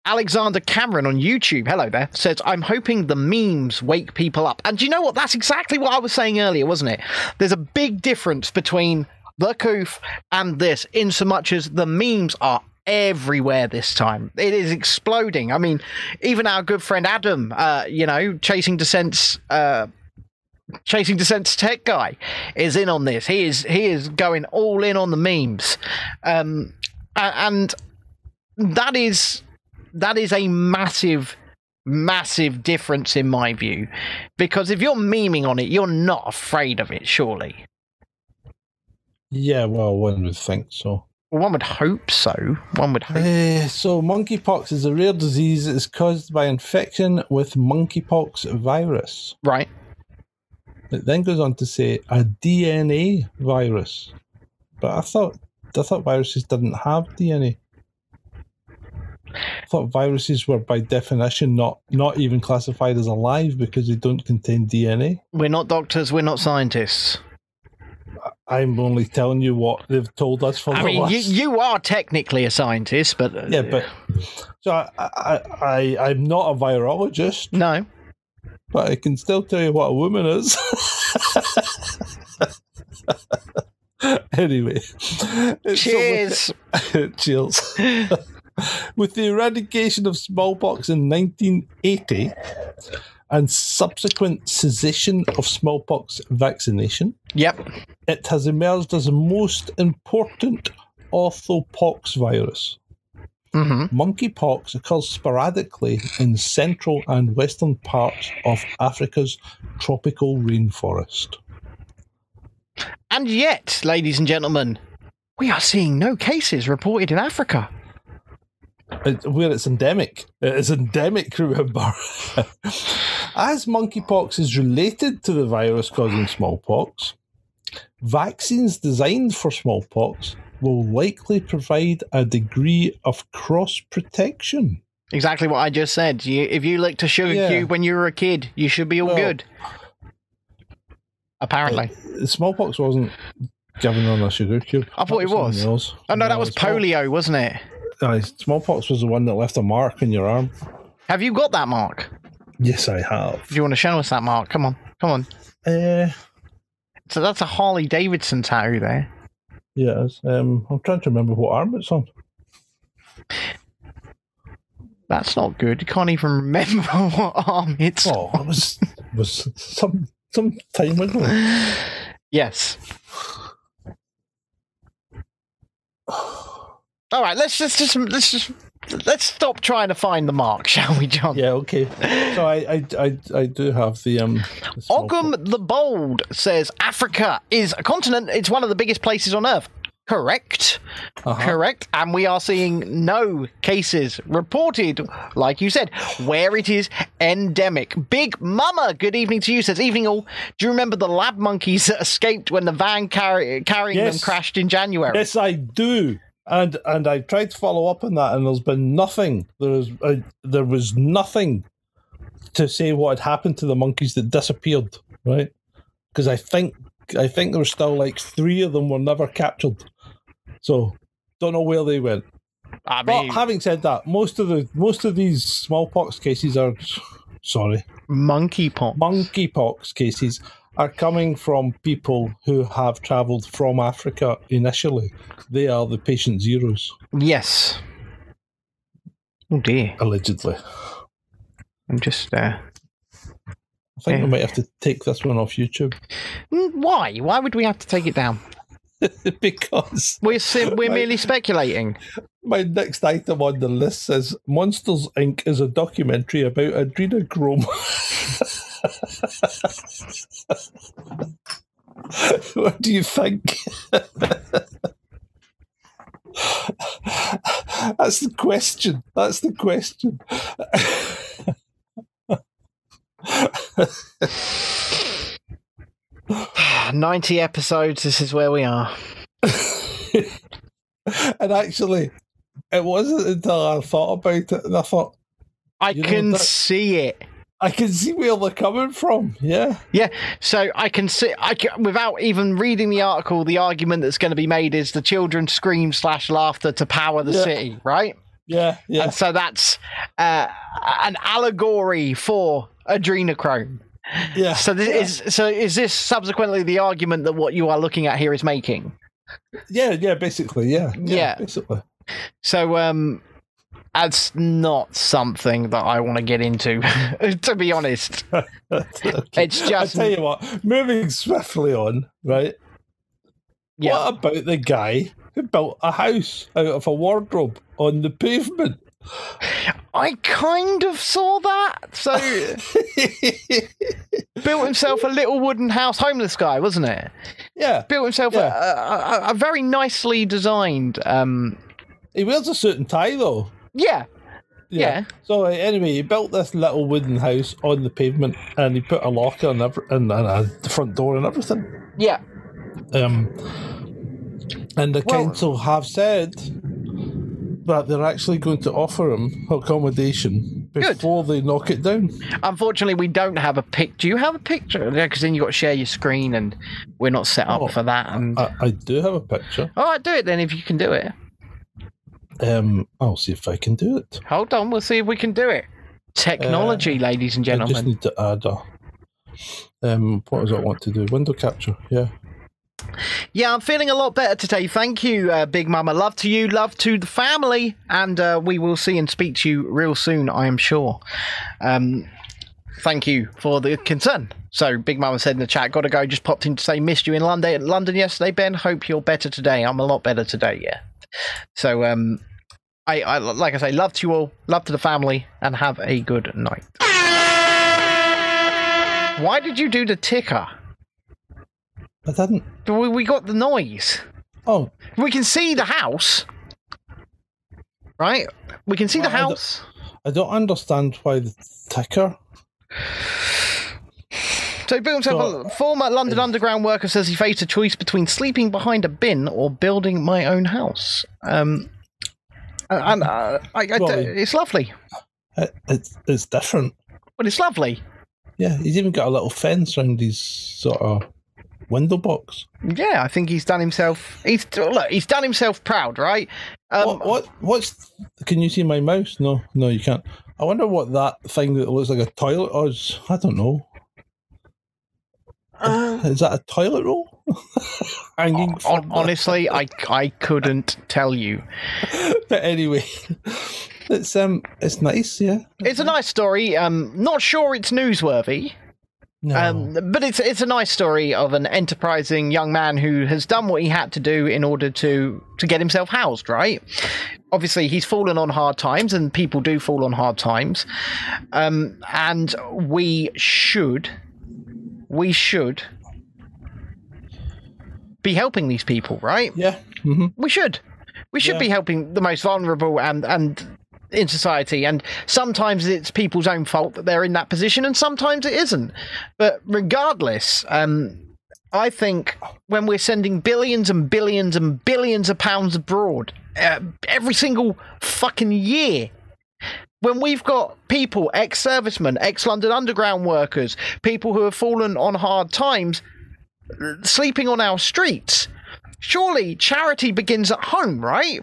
Alexander Cameron on YouTube, hello there, says, I'm hoping the memes wake people up. And you know what? That's exactly what I was saying earlier, wasn't it? There's a big difference between the coof and this, in so much as the memes are everywhere this time. It is exploding. I mean, even our good friend Adam, uh, you know, chasing dissent's uh, Chasing Descent's tech guy is in on this. He is he is going all in on the memes, um, and that is that is a massive massive difference in my view because if you're memeing on it you're not afraid of it surely Yeah, well, one would think so. Well, one would hope so one would hope Eh, so, monkeypox is a rare disease. It's caused by infection with monkeypox virus. right It then goes on to say a DNA virus. But I thought I thought viruses didn't have DNA. I thought viruses were by definition not not even classified as alive because they don't contain DNA. we're not doctors we're not scientists I'm only telling you what they've told us for i the mean you, last. you are technically a scientist but uh, yeah, but so I, I I I'm not a virologist, no but I can still tell you what a woman is. anyway, with- cheers Cheers. With the eradication of smallpox in 1980 and subsequent cessation of smallpox vaccination, yep it has emerged as the most important orthopox virus. hmm Monkeypox occurs sporadically in central and western parts of Africa's tropical rainforest. and yet ladies and gentlemen we are seeing no cases reported in africa It- where it's endemic. It is endemic, remember. As monkeypox is related to the virus causing smallpox, vaccines designed for smallpox will likely provide a degree of cross protection. Exactly what I just said. You, if you licked a sugar Yeah. cube when you were a kid, you should be all Well- good. Apparently. Uh, smallpox wasn't given on a sugar cube. I thought it was. else. oh, no, that was polio, wasn't it? Aye, smallpox was the one that left a mark in your arm. Have you got that mark? Yes, I have. Do you want to show us that mark? Come on. Come on. Uh, So that's a Harley Davidson tattoo there. Yes. um, I'm trying to remember what arm it's on. That's not good. You can't even remember what arm it's Oh, it was was some some time ago. Yes. All right, let's just, just let's just let's stop trying to find the mark, shall we, John? Yeah, okay. So I I I, I do have the um. the Ogham the Bold says Africa is a continent. It's one of the biggest places on Earth. Correct. Uh-huh. Correct. And we are seeing no cases reported, like you said, where it is endemic. Big Mama, good evening to you, says, Evening all. Do you remember the lab monkeys that escaped when the van carry- carrying them crashed in January? Yes, I do. And and I tried to follow up on that, and there's been nothing. There was uh, there was nothing to say what had happened to the monkeys that disappeared, right? Because I think I think there were still like three of them were never captured. So don't know where they went. I But having said that, most of the most of these smallpox cases are sorry monkeypox. monkeypox cases are coming from people who have travelled from Africa initially. They are the patient zeros, yes. Oh dear. allegedly. I'm just, uh. I think Yeah. we might have to take this one off YouTube mm, Why? Why would we have to take it down? because We're, sim- we're Right. merely speculating. my next item on the list says Monsters Inc. is a documentary about adrenochrome. what do you think? That's the question. That's the question. 90 episodes, this is where we are. and actually, it wasn't until I thought about it and I thought, I can see it. I can see where they're coming from. Yeah. Yeah, so I can see, I can, without even reading the article, the argument that's going to be made is the children scream slash laughter to power the Yeah. city, right? Yeah. Yeah. And so that's uh, an allegory for adrenochrome. Yeah. So this is so is this subsequently the argument that what you are looking at here is making? Yeah, yeah, basically, yeah. Yeah. Basically. So um That's not something that I want to get into, to be honest. Okay. It's just I tell you what, moving swiftly on, right? yeah. What about the guy who built a house out of a wardrobe on the pavement? I kind of saw that. So built himself a little wooden house, homeless guy, wasn't it? yeah, Built himself Yeah. a, a, a, very nicely designed. Um, he wears a suit and tie though. Yeah, Yeah. So uh, anyway, he built this little wooden house on the pavement, and he put a locker and, every, and, and a the front door and everything. yeah. Um, and the Well- council have said that they're actually going to offer him accommodation Good. before they knock it down. Unfortunately, we don't have a pic. Do you have a picture? Yeah, because then you got to share your screen, and we're not set up Oh, for that. And I, I do have a picture. all right, do it then if you can do it. Um, I'll see if I can do it. Hold on, we'll see if we can do it. Technology, ladies and Uh, I just gentlemen. need to add a. Um, what does I want to do? Window capture. Yeah. Yeah, I'm feeling a lot better today. Thank you, uh, Big Mama. Love to you, love to the family, and uh, we will see and speak to you real soon, I am sure. Um, thank you for the concern. So, Big Mama said in the chat, got to go. Just popped in to say, missed you in London, London yesterday, Ben. Hope you're better today. I'm a lot better today, yeah. So, um, I, I like I say, love to you all, love to the family, and have a good night. Why did you do the ticker? I didn't. We, we got the noise. Oh, We can see the house, right? We can see the Well, I don't- house. I don't understand why the ticker. So built himself So- a former London Underground worker says he faced a choice between sleeping behind a bin or building my own house. Um, and uh, I, I, Well, it's lovely. It, it's it's different. But it's lovely. Yeah, he's even got a little fence around his sort of window box. Yeah, I think he's done himself. He's look. He's done himself proud, right? Um, what, what? What's? Can you see my mouse? No, no, you can't. I wonder what that thing that looks like a toilet is. I don't know. Uh, Is that a toilet roll? Hanging honestly, I I couldn't tell you. But anyway, it's um, it's nice. Yeah. It's a nice story. Um, not sure it's newsworthy. No. Um, but it's it's a nice story of an enterprising young man who has done what he had to do in order to to get himself housed. Right. Obviously, he's fallen on hard times, and people do fall on hard times. Um, and we should, we should be helping these people, right? yeah. hmm We should. We should Yeah. be helping the most vulnerable and and in society. And sometimes it's people's own fault that they're in that position, and sometimes it isn't. But regardless, um, I think when we're sending billions and billions and billions of pounds abroad uh, every single fucking year. When we've got people, ex servicemen, ex London Underground workers, people who have fallen on hard times, sleeping on our streets, surely charity begins at home, right?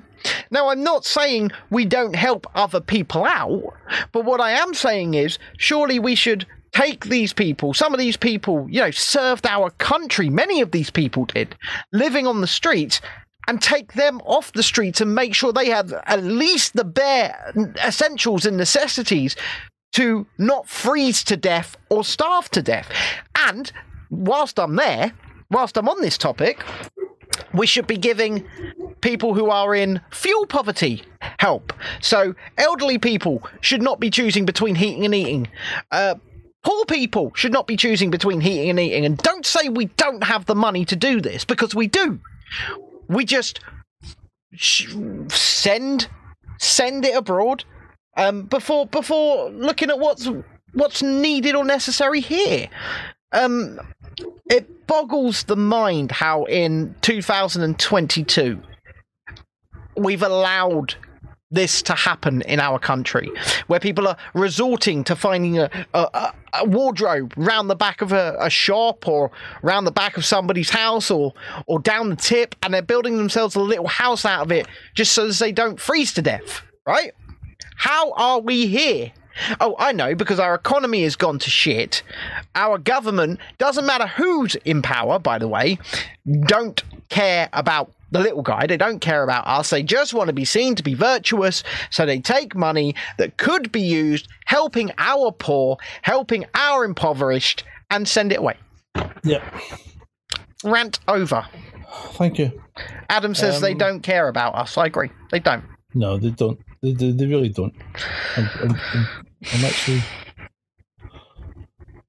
Now, I'm not saying we don't help other people out, but what I am saying is surely we should take these people, some of these people, you know, served our country, many of these people did, living on the streets. And take them off the streets and make sure they have at least the bare essentials and necessities to not freeze to death or starve to death. And whilst I'm there, whilst I'm on this topic, we should be giving people who are in fuel poverty help. So, elderly people should not be choosing between heating and eating. Uh, poor people should not be choosing between heating and eating. And don't say we don't have the money to do this because we do. We just sh- send send it abroad um, before before looking at what's what's needed or necessary here. Um, it boggles the mind how in 2022 we've allowed this to happen in our country, where people are resorting to finding a, a, a- wardrobe round the back of a, a shop or round the back of somebody's house or or down the tip, and they're building themselves a little house out of it just so they don't freeze to death. Right? How are we here? Oh, I know, because our economy has gone to shit. Our government, doesn't matter who's in power, by the way, don't care about the little guy. They don't care about us. They just want to be seen to be virtuous. So they take money that could be used helping our poor, helping our impoverished, and send it away. Yep. Rant over. Thank you. Adam says they Um, don't care about us. I agree. They don't. No, they don't. They, they, they really don't. I'm, I'm, I'm, I'm actually.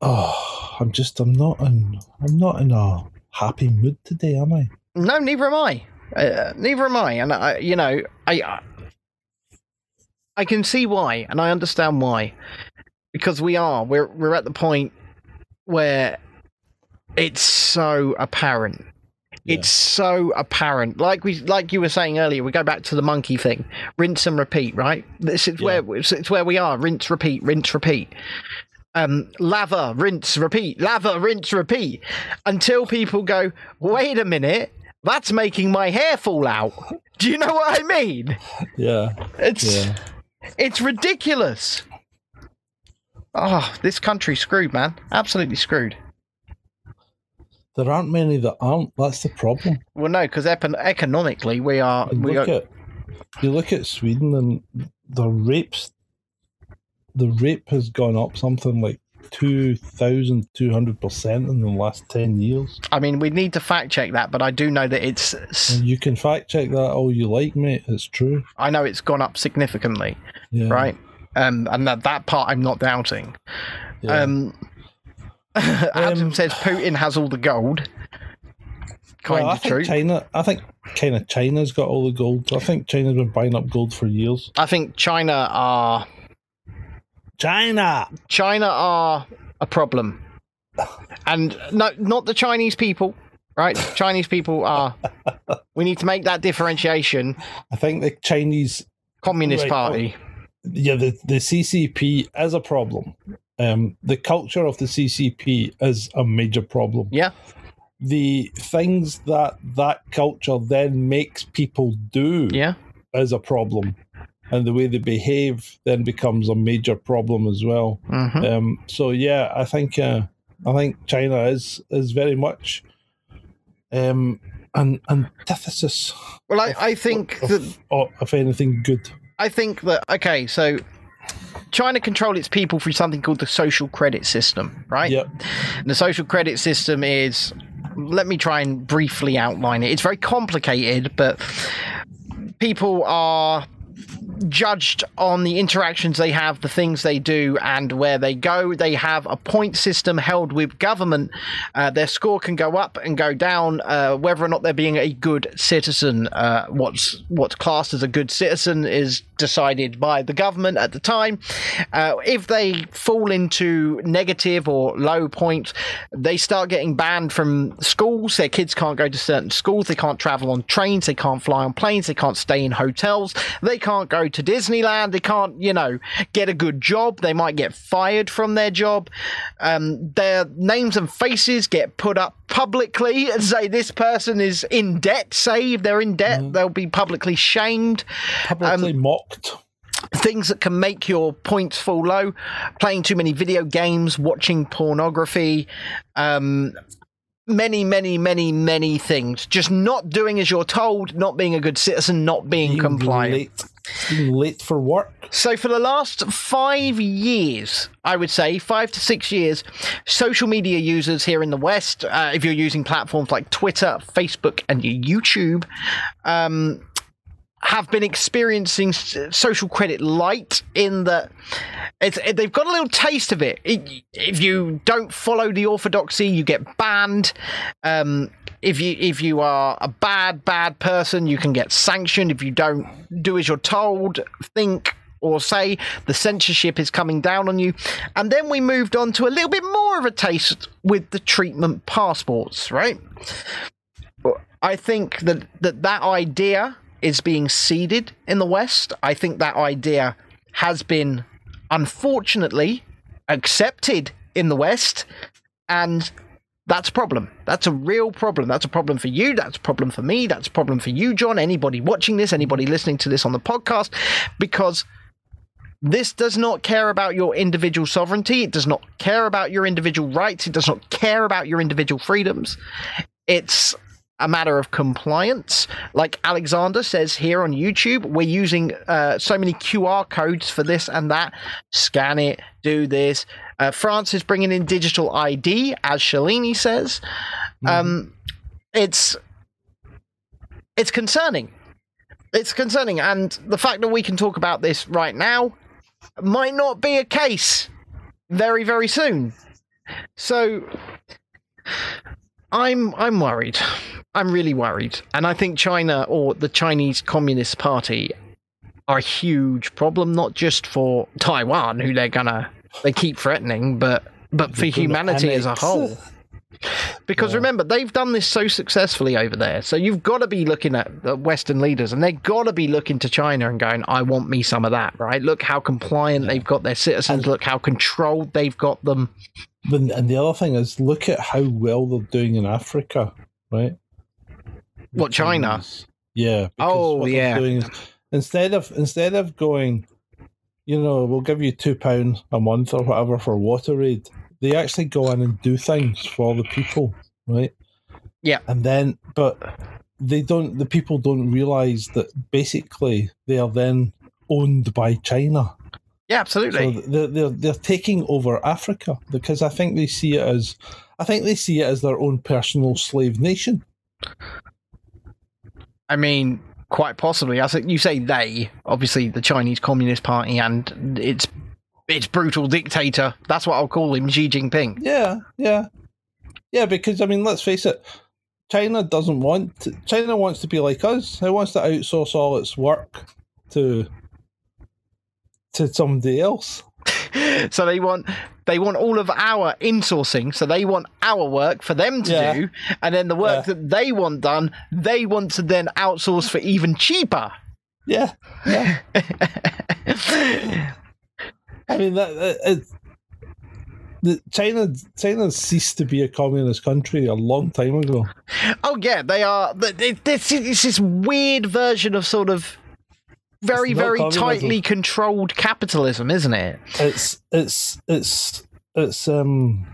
Oh, I'm just. I'm not in. I'm not in a happy mood today, am I? No, neither am I. Uh, neither am I. And I, you know, I, I, can see why, and I understand why, because we are. We're we're at the point where it's so apparent. It's so apparent. Like we, like you were saying earlier, we go back to the monkey thing, rinse and repeat. Right? This is Yeah. where it's where we are. Rinse, repeat, rinse, repeat. Um, lava, rinse, repeat, lava, rinse, repeat, until people go, wait a minute, that's making my hair fall out. Do you know what I mean? Yeah. It's Yeah. it's ridiculous. Oh, this country's screwed, man. Absolutely screwed. There aren't many that aren't. That's the problem. Well, no, because economically we are. And We look are at you look at Sweden and the rapes. The rape has gone up something like two thousand two hundred percent in the last ten years. I mean, we need to fact check that, but I do know that it's. And you can fact check that all you like, mate. It's true. I know it's gone up significantly, Yeah. right? Um, and that that part I'm not doubting. Yeah. Um, Adam Um, says Putin has all the gold. Kind Well, I of think true. China. I think kind of China's got all the gold. I think China's been buying up gold for years. I think China are China. China are a problem, and no, not the Chinese people. Right, Chinese people are. We need to make that differentiation. I think the Chinese. Communist Right, Party. Yeah, the the CCP is a problem. Um, the culture of the CCP is a major problem. Yeah, The things that that culture then makes people do yeah. is a problem, and the way they behave then becomes a major problem as well. hmm Um, so yeah, I think uh, I think China is is very much um, an antithesis Well, I, I think of, that of, of anything good. I think that okay, so China control its people through something called the social credit system, right? Yep. And the social credit system is let me try and briefly outline it. It's very complicated, but people are judged on the interactions they have, the things they do, and where they go. They have a point system held with government. Uh, their score can go up and go down, uh, whether or not they're being a good citizen. Uh, what's what's classed as a good citizen is decided by the government at the time. Uh, if they fall into negative or low points, they start getting banned from schools. Their kids can't go to certain schools. They can't travel on trains. They can't fly on planes. They can't stay in hotels. They can't go to Disneyland. They can't, you know, get a good job. They might get fired from their job. Um, their names and faces get put up publicly and say this person is in debt. Say if they're in debt, they'll be publicly shamed Publicly Um, mocked. things that can make your points fall low playing too many video games watching pornography um many many many many things just not doing as you're told not being a good citizen not being Being compliant Late, being late for work. so for the last five years, I would say five to six years, social media users here in the West, uh, if you're using platforms like Twitter, Facebook, and YouTube, um, have been experiencing social credit light in that it, they've got a little taste of it. it. If you don't follow the orthodoxy, you get banned. Um, if you if you are a bad bad person, you can get sanctioned. If you don't do as you're told, think or say the censorship is coming down on you. And then we moved on to a little bit more of a taste with the treatment passports, right? I think that that, that idea is being seeded in the West. I think that idea has been unfortunately accepted in the West, and that's a problem. That's a real problem. That's a problem for you. That's a problem for me. That's a problem for you, John. Anybody watching this, anybody listening to this on the podcast, because this does not care about your individual sovereignty. It does not care about your individual rights. It does not care about your individual freedoms. It's a matter of compliance. Like Alexander says here on YouTube, we're using uh, so many QR codes for this and that. Scan it, do this. Uh, France is bringing in digital ID, as Shalini says. Um, it's it's concerning. It's concerning, and the fact that we can talk about this right now might not be a case very, very soon. So I'm I'm worried. I'm really worried. And I think China or the Chinese Communist Party are a huge problem, not just for Taiwan, who they're gonna they keep threatening, but but for humanity as a whole. Because Yeah. remember, they've done this so successfully over there. So you've got to be looking at the Western leaders, and they've got to be looking to China and going, "I want me some of that." Right? Look how compliant they've got their citizens. And- look how controlled they've got them. And the other thing is, look at how well they're doing in Africa, right? What, China? Yeah. because Oh, what yeah. doing is- instead of instead of going, you know, we'll give you two pounds a month or whatever for water aid, they actually go in and do things for the people, right? Yeah. And then, but they don't. The people don't realize that basically they are then owned by China. Yeah, absolutely. So they're, they're they're taking over Africa because I think they see it as I think they see it as their own personal slave nation. I mean, quite possibly. As you say, they obviously the Chinese Communist Party and its its brutal dictator. That's what I'll call him, Xi Jinping. Yeah, yeah, yeah. Because I mean, let's face it, China doesn't want to, China wants to be like us. It wants to outsource all its work to to somebody else. so they want they want all of our insourcing. So they want our work for them to Yeah. do, and then the work Yeah. that they want done, they want to then outsource for even cheaper. Yeah, yeah. I mean that, that it, the China China ceased to be a communist country a long time ago. Oh yeah, they are. th- th- This is this weird version of sort of very very tightly controlled capitalism, isn't it? it's it's it's it's um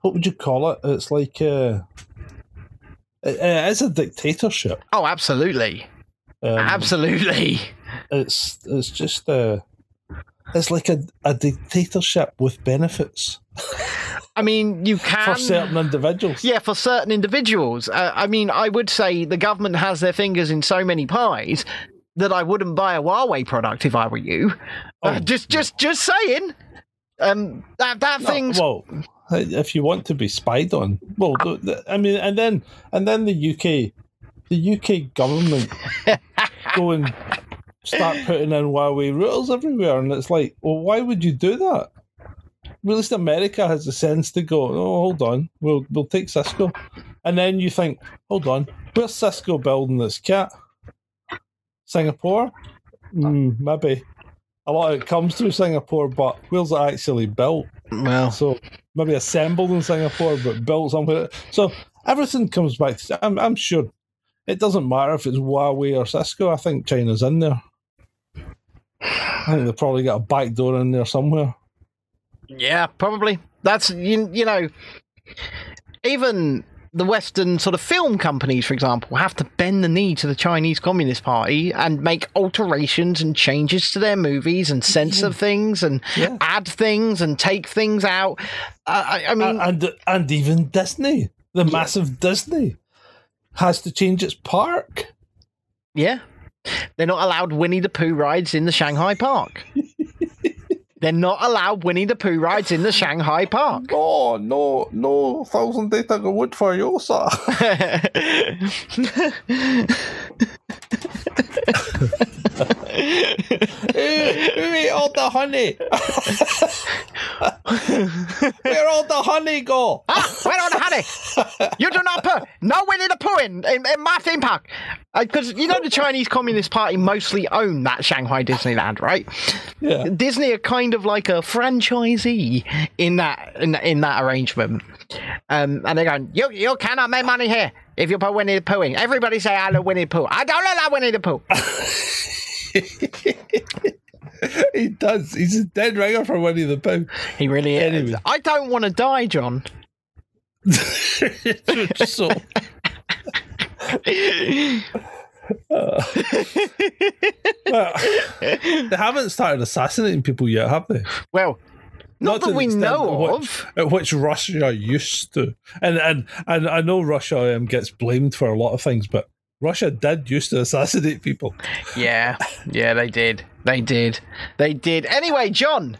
what would you call it it's like uh it, it is a dictatorship Oh, absolutely, um, absolutely. it's it's just uh it's like a, a dictatorship with benefits I mean, you can for certain individuals Yeah, for certain individuals. Uh, I mean, I would say the government has their fingers in so many pies that I wouldn't buy a Huawei product if I were you. Uh, Oh, just, just, just saying. Um, that that No, thing's well if you want to be spied on well i mean and then and then the uk the uk government go and start putting in Huawei routers everywhere, and it's like, well, why would you do that? Well, at least America has the sense to go, oh, hold on, we'll we'll take Cisco, and then you think, hold on, where's Cisco building this cat? Singapore, mm, maybe. A lot of it comes through Singapore, but where's it actually built? well, So maybe assembled in Singapore, but built somewhere. So everything comes back. To, I'm, I'm sure it doesn't matter if it's Huawei or Cisco. I think China's in there. I think they've probably got a back door in there somewhere. yeah, probably. That's you, you know, even the Western sort of film companies, for example, have to bend the knee to the Chinese Communist Party and make alterations and changes to their movies and censor things and Yeah. add things and take things out. Uh, I, I mean, and, and and even Disney, the massive Disney, has to change its park. Yeah. They're not allowed Winnie the Pooh rides in the Shanghai Park. They're not allowed Winnie the Pooh rides in the Shanghai Park. No, no, no, thousand data go wood for you, sir. Who, ate all the honey? Where all the honey go? ah, where all the honey? You do not put no Winnie the Pooh in, in, in my theme park. Because you know the Chinese Communist Party mostly own that Shanghai Disneyland, right? Yeah. Disney are kind of like a franchisee in that in, in that arrangement. Um, and they're going, you you cannot make money here if you put Winnie the Pooh in. Everybody say I love Winnie the Pooh. I don't love Winnie the Pooh. he does. He's a dead ringer for Winnie the Pooh. He really is. I don't want to die, John. so Uh, well, they haven't started assassinating people yet, have they? well, not, Not that we know at of. which- At which Russia used to, and and and I know Russia um, gets blamed for a lot of things, but Russia did used to assassinate people. Yeah, yeah, they did. They did. They did. Anyway, John.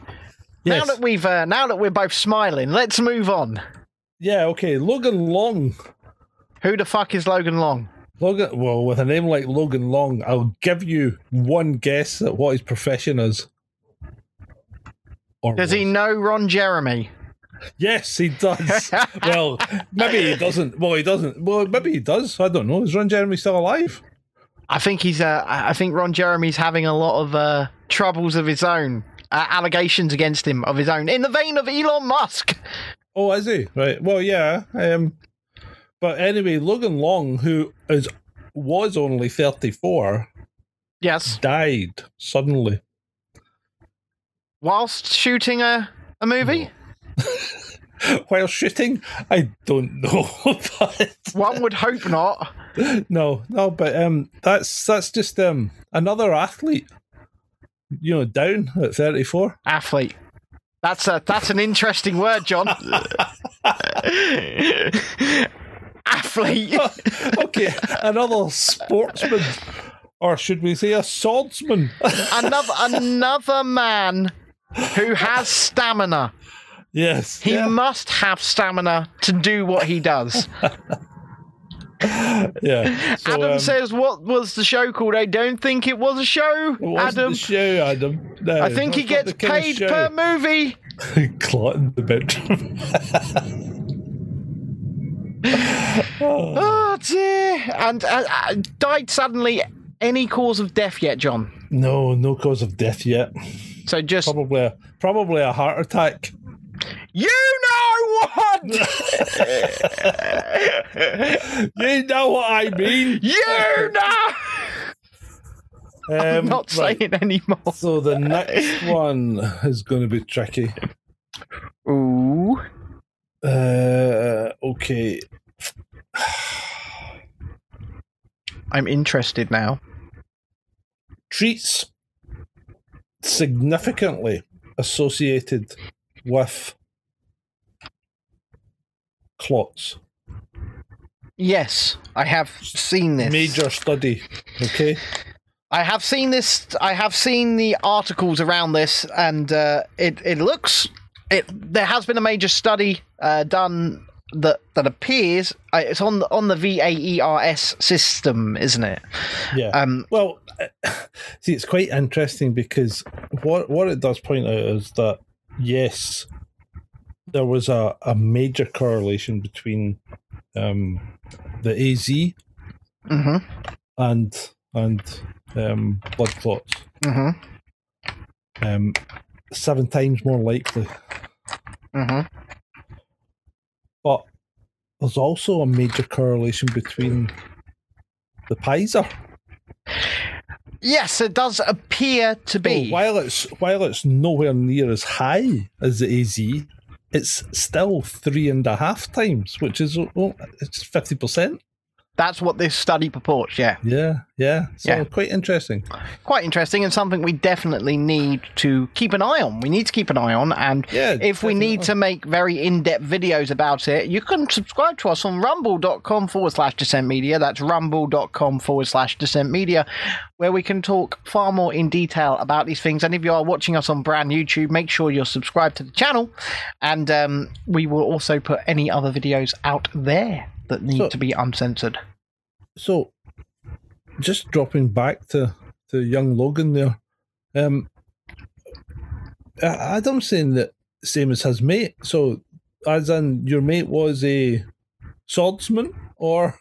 Now that we've uh, now that we're both smiling, let's move on. Yeah. Okay. Logan Long. Who the fuck is Logan Long? Logan. Well, with a name like Logan Long, I'll give you one guess at what his profession is. Or Does he know Ron Jeremy? Yes, he does. well, maybe he doesn't. Well, he doesn't. Well, maybe he does. I don't know. Is Ron Jeremy still alive? I think he's. Uh, I think Ron Jeremy's having a lot of uh, troubles of his own, uh, allegations against him of his own, in the vein of Elon Musk. Oh, is he? Right. Well, yeah. Um, but anyway, Logan Long, who is was only thirty four, Yes, died suddenly. whilst shooting a a movie. While shooting, I don't know. but One would hope not. no, no, but um, that's that's just um another athlete. You know, down at thirty four. Athlete. That's a that's an interesting word, John. Athlete. okay, another sportsman, or should we say a swordsman? another another man who has stamina. Yes, He yeah, must have stamina to do what he does. yeah. So, Adam um, says, "What was the show called?" I don't think it was a show. it wasn't Adam, show, Adam. No, I think he gets the kind of paid per movie. Clot in the bedroom. oh, Oh dear! And uh, uh, died suddenly. Any cause of death yet, John? no, no cause of death yet. So just Probably, a, probably a heart attack. You know what? You know what I mean. you know. I'm Um, not right, saying anymore. So the next one is going to be tricky. Ooh. Uh, okay. I'm interested now. Treats significantly associated with clots. Yes, I have seen this. Major study. Okay. I have seen this. I have seen the articles around this, and uh, it it looks it. There has been a major study uh, done that that appears uh, it's on the on the VAERS system, isn't it? Yeah. Um, Well, see, it's quite interesting because what what it does point out is that yes, there was a, a major correlation between um, the AZ mhm, and and um, blood clots. mhm, Um, seven times more likely, mhm. but there's also a major correlation between the Pfizer. Yes, it does appear to So be. while it's while it's nowhere near as high as the AZ, it's still three and a half times, which is well, it's fifty percent. That's what this study purports. Yeah, Yeah, yeah. So Yeah. quite interesting. quite interesting, and something we definitely need to keep an eye on. We need to keep an eye on, and Yeah. if we need to make very in-depth videos about it, you can subscribe to us on rumble.com forward slash descent media. That's rumble.com forward slash descent media, where we can talk far more in detail about these things. And if you are watching us on brand YouTube, make sure you're subscribed to the channel. And um, we will also put any other videos out there that need So- to be uncensored. So, just dropping back to to young Logan there. Um, Adam's saying that same as his mate. So, as in your mate was a swordsman, or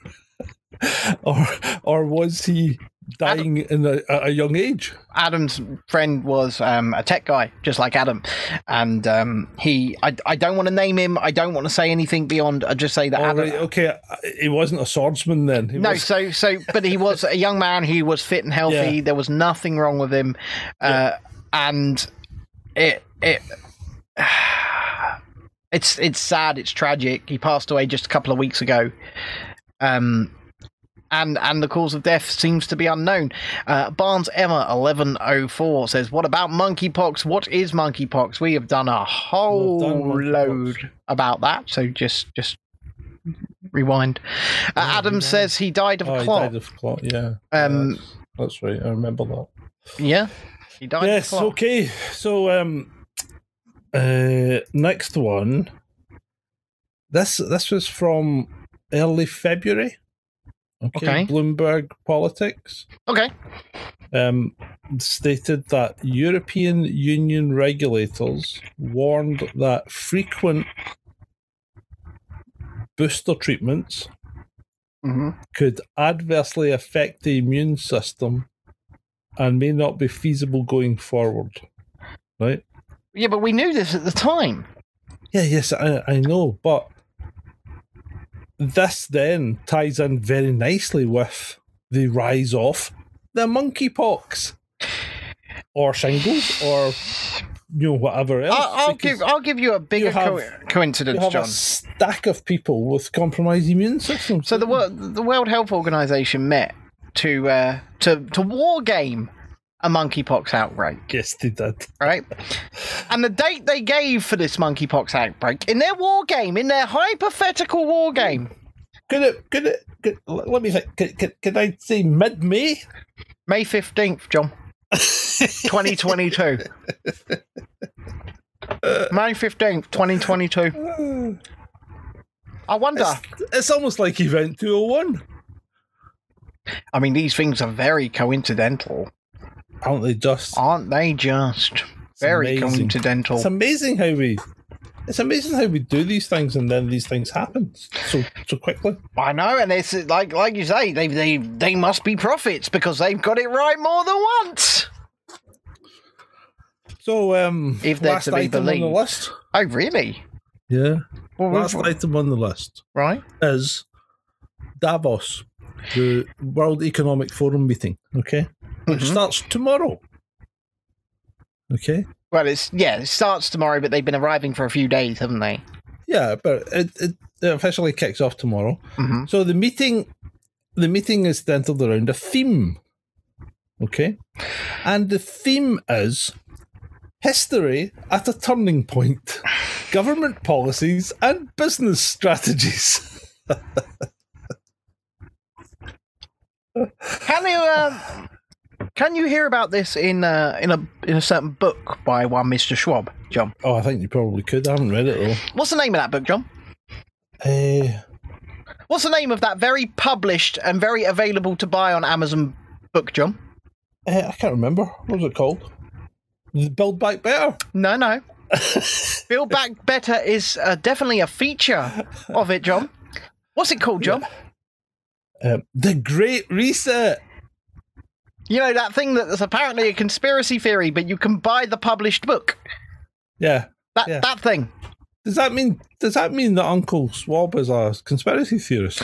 or or was he dying in a, at a young age? Adam's friend was um, a tech guy, just like Adam, and um, he. I, I don't want to name him. I don't want to say anything beyond. I just say that Adam. right, okay, he wasn't a swordsman then. He No, was- so so, but he was a young man. He was fit and healthy. Yeah. There was nothing wrong with him, uh, and it it. It's it's sad. It's tragic. He passed away just a couple of weeks ago. Um, and and the cause of death seems to be unknown. Uh, Barnes Emma eleven oh four says, "What about monkeypox? What is monkeypox? We have done a whole done load about that. So just just rewind." Uh, Yeah, Adam rewind. says he died of Oh, clot. died of clot. Yeah. Um, that's, that's right. I remember that. Yeah, he died. yes. Okay. So um, uh, next one. This this was from early February. Okay. Okay. Bloomberg Politics. Okay. um, stated that European Union regulators warned that frequent booster treatments hmm could adversely affect the immune system and may not be feasible going forward. Right? Yeah, but we knew this at the time. Yeah, yes, I, I know, but this then ties in very nicely with the rise of the monkeypox or shingles or you know whatever else. I'll, I'll give I'll give you a bigger have- co- you coincidence, have John. a stack of people with compromised immune systems. So the World the World Health Organization met to uh, to to war game a monkeypox outbreak, yes, they did. right? And the date they gave for this monkeypox outbreak in their war game, in their hypothetical war game, Could it? Could it? Could, let me think. Could, could, could I say mid May? May fifteenth, John, twenty twenty two. May fifteenth, twenty twenty two. I wonder. It's, it's almost like Event 201. I mean, these things are very coincidental, Aren't they just? aren't they? Just very amazing. coincidental. It's amazing how we. It's amazing how we do these things and then these things happen so so quickly. I know, and it's like like you say, they they they must be prophets because they've got it right more than once. So um, If they're last to be item on the list. Oh, really? Yeah, Well, last item on the list right? is Davos, the World Economic Forum meeting. Okay, which Mhm. starts tomorrow. Okay. Well, it's yeah, it starts tomorrow, but they've been arriving for a few days, haven't they? Yeah, but it, it, it officially kicks off tomorrow. Mm-hmm. So the meeting, the meeting is centered around a theme. Okay, and the theme is history at a turning point, government policies and business strategies. Can you um, can you hear about this in uh, in a in a certain book by one Mister Schwab, John? Oh, I think you probably could. I haven't read it What's the name of that book, John? though. Uh, What's the name of that very published and very available to buy on Amazon book, John? uh, I can't remember. What was it called? Build Back Better. No, no. Build Back Better is uh, definitely a feature of it, John. What's it called, John? Um, the Great Reset. You know, that thing that's apparently a conspiracy theory, but you can buy the published book. Yeah. That Yeah. that thing. Does that mean? Does that mean that Uncle Schwab is a conspiracy theorist?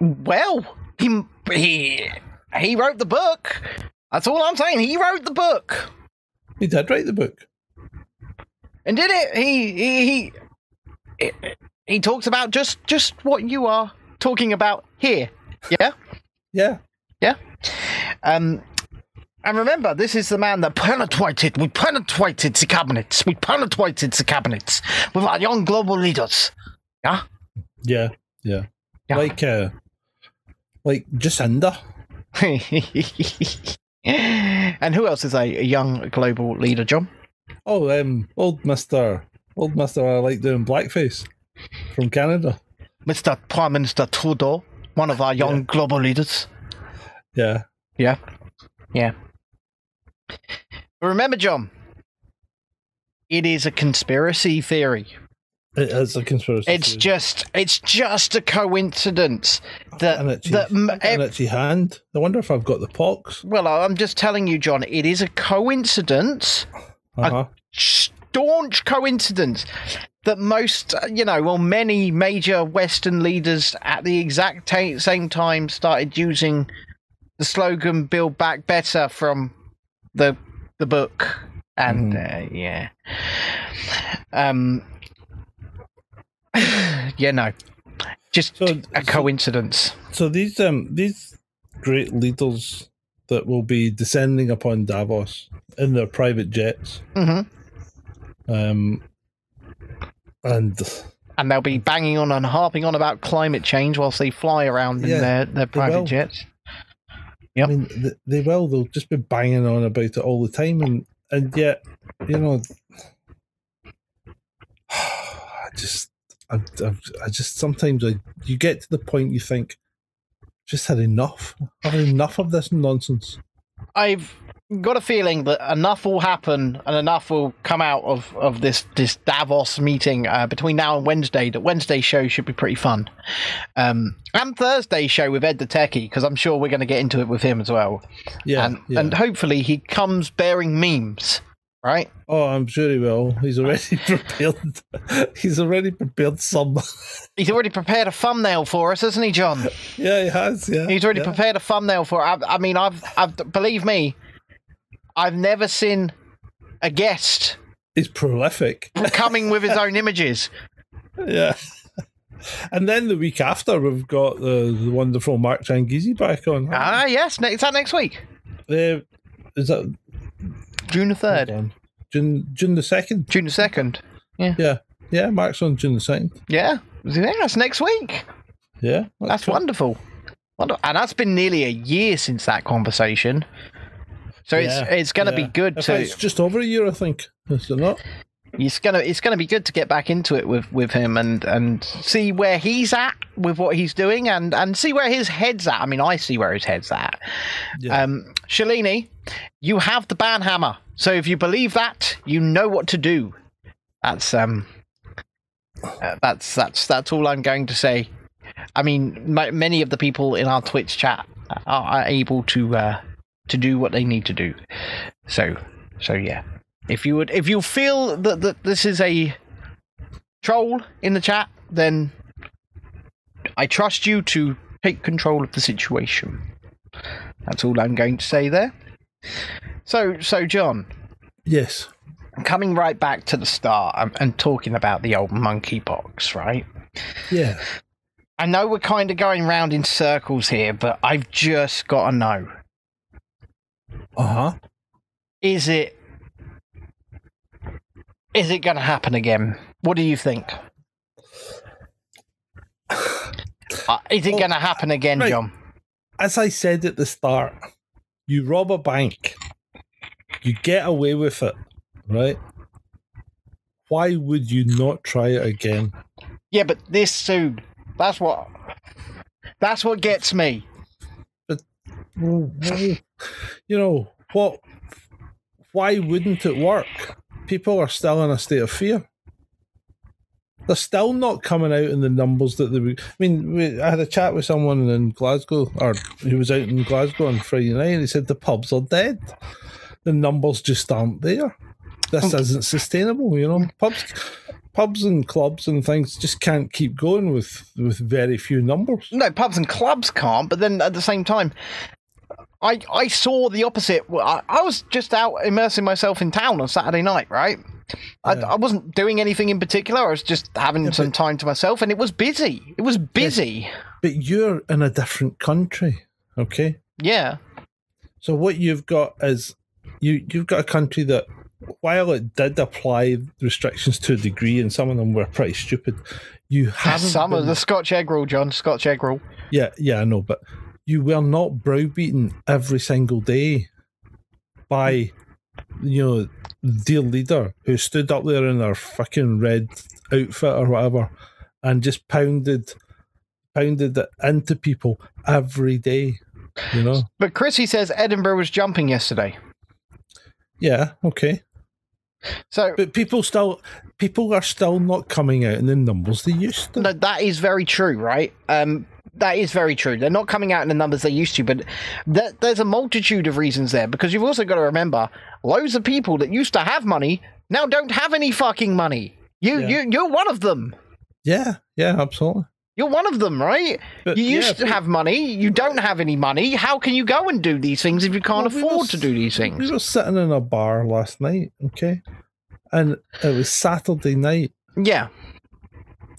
Well, he he he wrote the book. That's all I'm saying. He wrote the book. He did write the book. And did it? He he he he talks about just just what you are talking about here. Yeah? Yeah? Yeah. Um, and remember, this is the man that penetrated, we penetrated the cabinets, we penetrated the cabinets with our young global leaders. Yeah? Yeah. Yeah. Yeah. Like uh like Jacinda. and who else is a, a young global leader, John? Oh, um old Mister old Mister I like doing blackface from Canada. Mr. Prime Minister Trudeau, one of our young Yeah. global leaders. Yeah. Yeah. Yeah. But remember, John, it is a conspiracy theory. It is a conspiracy. It's theory. just it's just a coincidence that an itchy, that m- an itchy hand. I wonder if I've got the pox. well I'm just telling you John it is a coincidence Uh-huh. staunch coincidence that most uh, you know well many major western leaders at the exact ta- same time started using the slogan build back better from the the book. And uh, yeah. Um yeah no. Just So, a coincidence. so these um these great leaders that will be descending upon Davos in their private jets, hmm um, and And they'll be banging on and harping on about climate change whilst they fly around in their, their private jets. Yep. I mean, they will. They'll just be banging on about it all the time, and and yet, you know, I just, I, I, I just sometimes I, you get to the point you think, just had enough. I've had enough of this nonsense. I've got a feeling that enough will happen and enough will come out of, of this this Davos meeting uh, between now and Wednesday. That Wednesday show should be pretty fun, um, and Thursday show with Ed the Techie because I'm sure we're going to get into it with him as well. Yeah, and yeah. and hopefully he comes bearing memes, right? oh, I'm sure he will. He's already prepared. He's already prepared some. He's already prepared a thumbnail for us, hasn't he, John? yeah, he has. Yeah, He's already yeah. prepared a thumbnail for. I, I mean, I've, I've believe me, I've never seen a guest He's prolific. coming with his own images. Yeah. And then the week after, we've got the, the wonderful Mark Changizi back on. Ah, yes. ne- Is that next week? Uh, is that June the third, on. June June the second? June the second. Yeah, yeah. Mark's on June the second. Yeah, yeah. That's next week. Yeah, That's cool. wonderful. Wonder- And that's been nearly a year since that conversation. So Yeah, it's it's going to yeah. be good to It's just over a year, I think. Is it not? it's gonna it's gonna be good to get back into it with with him and and see where he's at with what he's doing and and see where his head's at. I mean, I see where his head's at. Yeah. Um, Shalini, you have the ban hammer, so if you believe that, you know what to do. That's um, uh, that's that's that's all I'm going to say. I mean, m- many of the people in our Twitch chat are, are able to uh, to do what they need to do. So so yeah, if you would if you feel that that this is a troll in the chat, then I trust you to take control of the situation. That's all I'm going to say there. So, so John, yes. coming right back to the start and, and talking about the old monkeypox, right? Yeah. I know we're kind of going round in circles here, but I've just got to know: Uh huh. is it is it going to happen again? What do you think? Uh, is it Well, going to happen again, right. John? As I said at the start, you rob a bank, you get away with it, right? Why would you not try it again? Yeah, but this soon. That's what. That's what gets me. Well, you know what? Why wouldn't it work? People are still in a state of fear. They're still not coming out in the numbers that they. would- I mean, we, I had a chat with someone in Glasgow, or who was out in Glasgow on Friday night, and he said the pubs are dead. The numbers just aren't there. This um, isn't sustainable. You know, pubs, pubs and clubs and things just can't keep going with with very few numbers. No, pubs and clubs can't. But then at the same time, I I saw the opposite. I, I was just out immersing myself in town on Saturday night, right? I, Yeah. I wasn't doing anything in particular. I was just having Yeah, some but- time to myself, and it was busy. It was busy. But you're in a different country, okay? Yeah. So what you've got is you you've got a country that while it did apply restrictions to a degree and some of them were pretty stupid, you haven't Some of the Scotch egg rule, John. Scotch egg rule. Yeah, yeah, I know, but you were not browbeaten every single day by you know their leader who stood up there in their fucking red outfit or whatever and just pounded pounded it into people every day. You know? But Chrissy says Edinburgh was jumping yesterday. Yeah, okay. So But people still people are still not coming out in the numbers they used to. No, that is very true, right? Um, that is very true. They're not coming out in the numbers they used to, but th- there's a multitude of reasons there because you've also got to remember loads of people that used to have money now don't have any fucking money. You, Yeah. you, you're one of them. Yeah, yeah, absolutely. You're one of them, right? But You yeah, used to but- have money. You don't have any money. How can you go and do these things if you can't Well, we afford was- to do these things? We were sitting in a bar last night, okay? And it was Saturday night. Yeah.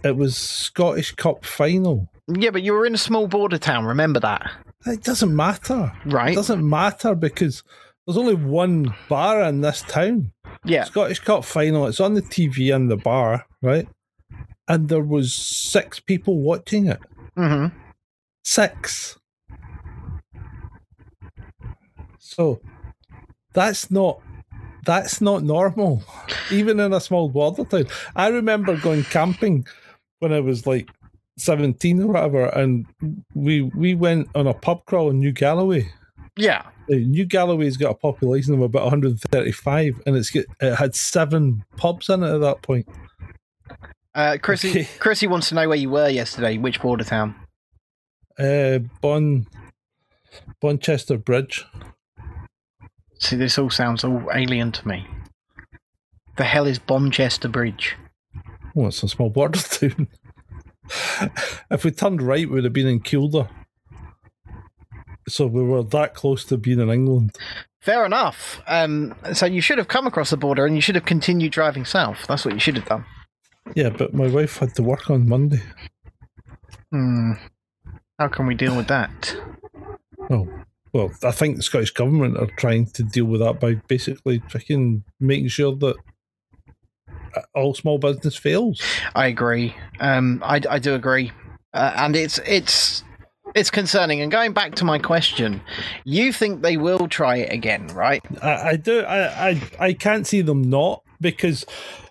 it was Scottish Cup final. Yeah, but you were in a small border town. Remember that, It doesn't matter. Right. It doesn't matter because there's only one bar in this town. Yeah. Scottish Cup final. It's on the TV in the bar, right? And there was six people watching it. hmm Six. So that's not that's not normal, even in a small border town. I remember going camping when I was like seventeen or whatever, and we we went on a pub crawl in New Galloway. Yeah. New Galloway's got a population of about 135, and it's got, it had seven pubs in it at that point. Uh, Chrissy, Okay. Chrissy wants to know where you were yesterday. Which border town? Uh, Bon Bonchester Bridge. See, this all sounds all alien to me. The hell is Bonchester Bridge? Oh, it's a small border town. if we turned right, we would have been in Kielder. So we were that close to being in England. Fair enough. Um, so you should have come across the border and you should have continued driving south. That's what you should have done. Yeah, but my wife had to work on Monday. Hmm. How can we deal with that? Oh, well, I think the Scottish Government are trying to deal with that by basically freaking making sure that all small business fails. I agree. Um, I, I do agree, uh, and it's it's it's concerning. And going back to my question, you think they will try it again, right? I, I do. I, I I can't see them not because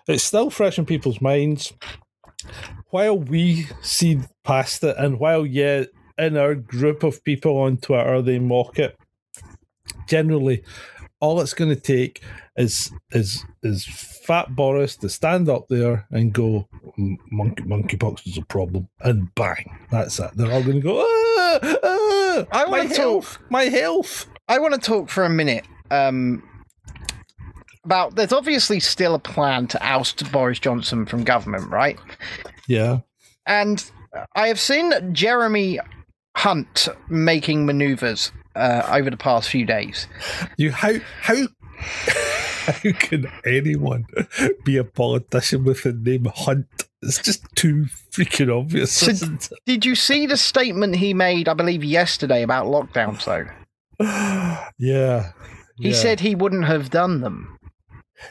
it's still fresh in people's minds. While we see past it, and while yeah, in our group of people on Twitter they mock it. Generally, all it's going to take is is is Fat Boris to stand up there and go, "Monkey monkeypox is a problem," and bang, that's it. They're all going to go, ah, ah, I wanna talk- my health. I want to talk for a minute um, about. There's obviously still a plan to oust Boris Johnson from government, right? Yeah. And I have seen Jeremy Hunt making manoeuvres uh, over the past few days. You how how how can anyone be a politician with the name Hunt? It's just too freaking obvious. So- Did you see the statement he made, I believe, yesterday about lockdowns, though? yeah. He yeah. said he wouldn't have done them.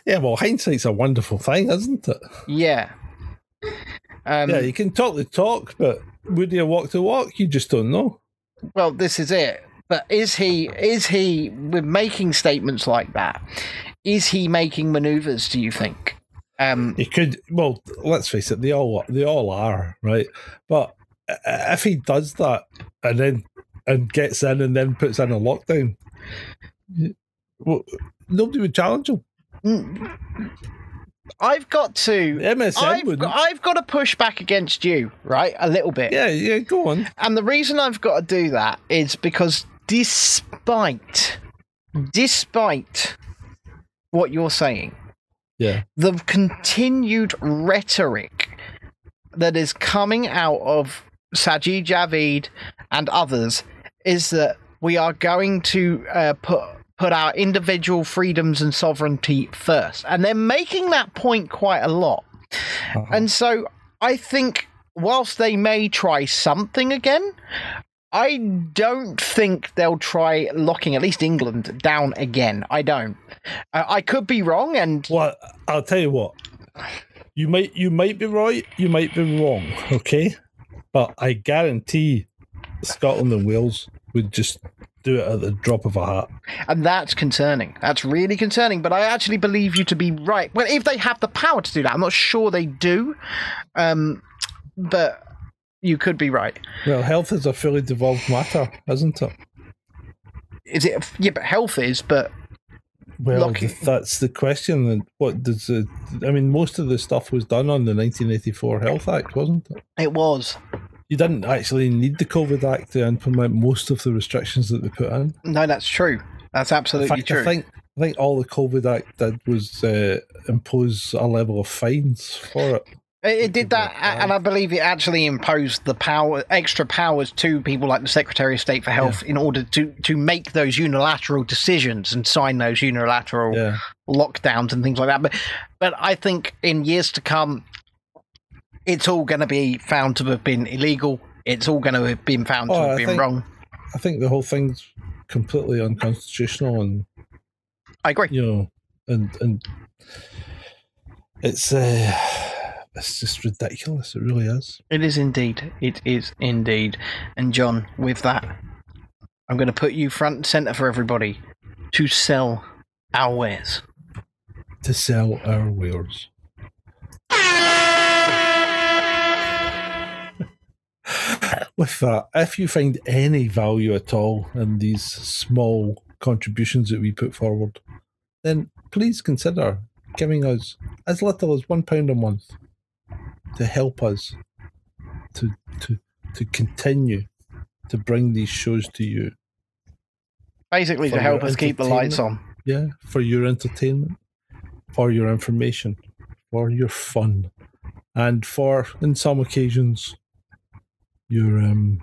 Yeah, well, hindsight's a wonderful thing, isn't it? Yeah. Um, yeah, you can talk the talk, but would you walk the walk? You just don't know. Well, this is it. But is he is he with making statements like that? Is he making manoeuvres? Do you think? Um, You could, well, let's face it, they all they all are, right? But if he does that and then and gets in and then puts in a lockdown, well, nobody would challenge him. mm, I've got to. MSN I've wouldn't. I've got to push back against you, right? A little bit. Yeah, yeah, go on. And the reason I've got to do that is because despite despite what you're saying, Yeah. the continued rhetoric that is coming out of Sajid Javid and others is that we are going to uh, put put our individual freedoms and sovereignty first, and they're making that point quite a lot. Uh-huh. And so I think whilst they may try something again, I don't think they'll try locking at least England down again. I don't. Uh, I could be wrong, and Well, I'll tell you what. You might you might be right, you might be wrong, okay? But I guarantee Scotland and Wales would just do it at the drop of a hat. and that's concerning. That's really concerning. But I actually believe you to be right. Well, if they have the power to do that, I'm not sure they do. Um, but you could be right. Well, health is a fully devolved matter, isn't it? Is it? Yeah, but health is. But Well, Lucky. that's the question. And what does the? I mean, most of the stuff was done on the 1984 Health Act, wasn't it? it was. You didn't actually need the COVID Act to implement most of the restrictions that they put in. No, that's true. That's absolutely fact, true. I think I think all the COVID Act did was uh, impose a level of fines for it. It, it did that, and I believe it actually imposed the power, extra powers to people like the Secretary of State for Health in order to to make those unilateral decisions and sign those unilateral Yeah, lockdowns and things like that. But but I think in years to come, it's all going to be found to have been illegal. It's all going to have been found to Oh, have I been think- wrong. I think the whole thing's completely unconstitutional, and I agree. you know, and and it's uh, it's just ridiculous. It really is. It is indeed. It is indeed. And John, with that, I'm going to put you front and center for everybody to sell our wares. To sell our wares. With that, if you find any value at all in these small contributions that we put forward, then please consider giving us as little as one pound a month to help us to to to continue to bring these shows to you. Basically, For to help us keep the lights on. Yeah, for your entertainment, for your information, for your fun, and for in some occasions your um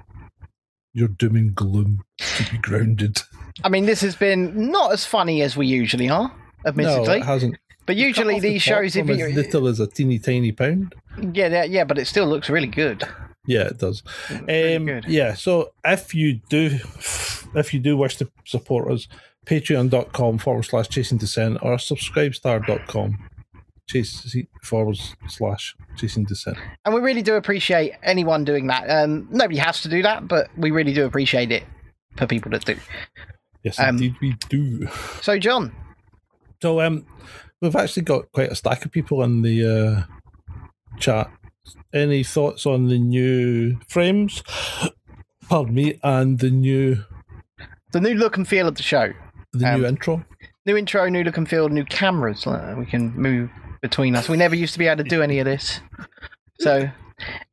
your doom and gloom to be grounded. I mean, this has been not as funny as we usually are, admittedly. No, it hasn't. But usually the these shows, if you as little as a teeny tiny pound. yeah, yeah, yeah, but it still looks really good. Yeah, it does. Um, yeah, so if you do, if you do wish to support us, patreon.com forward slash chasing descent or subscribestar.com chase forward slash chasing descent. And we really do appreciate anyone doing that. Um, nobody has to do that, but we really do appreciate it for people that do. Yes, Um, indeed we do. So, John, So um, we've actually got quite a stack of people in the uh, chat. Any thoughts on the new frames? Pardon me, and the new the new look and feel of the show. the Um, new intro. New intro, new look and feel, new cameras. Uh, we can move between us. We never used to be able to do any of this. So.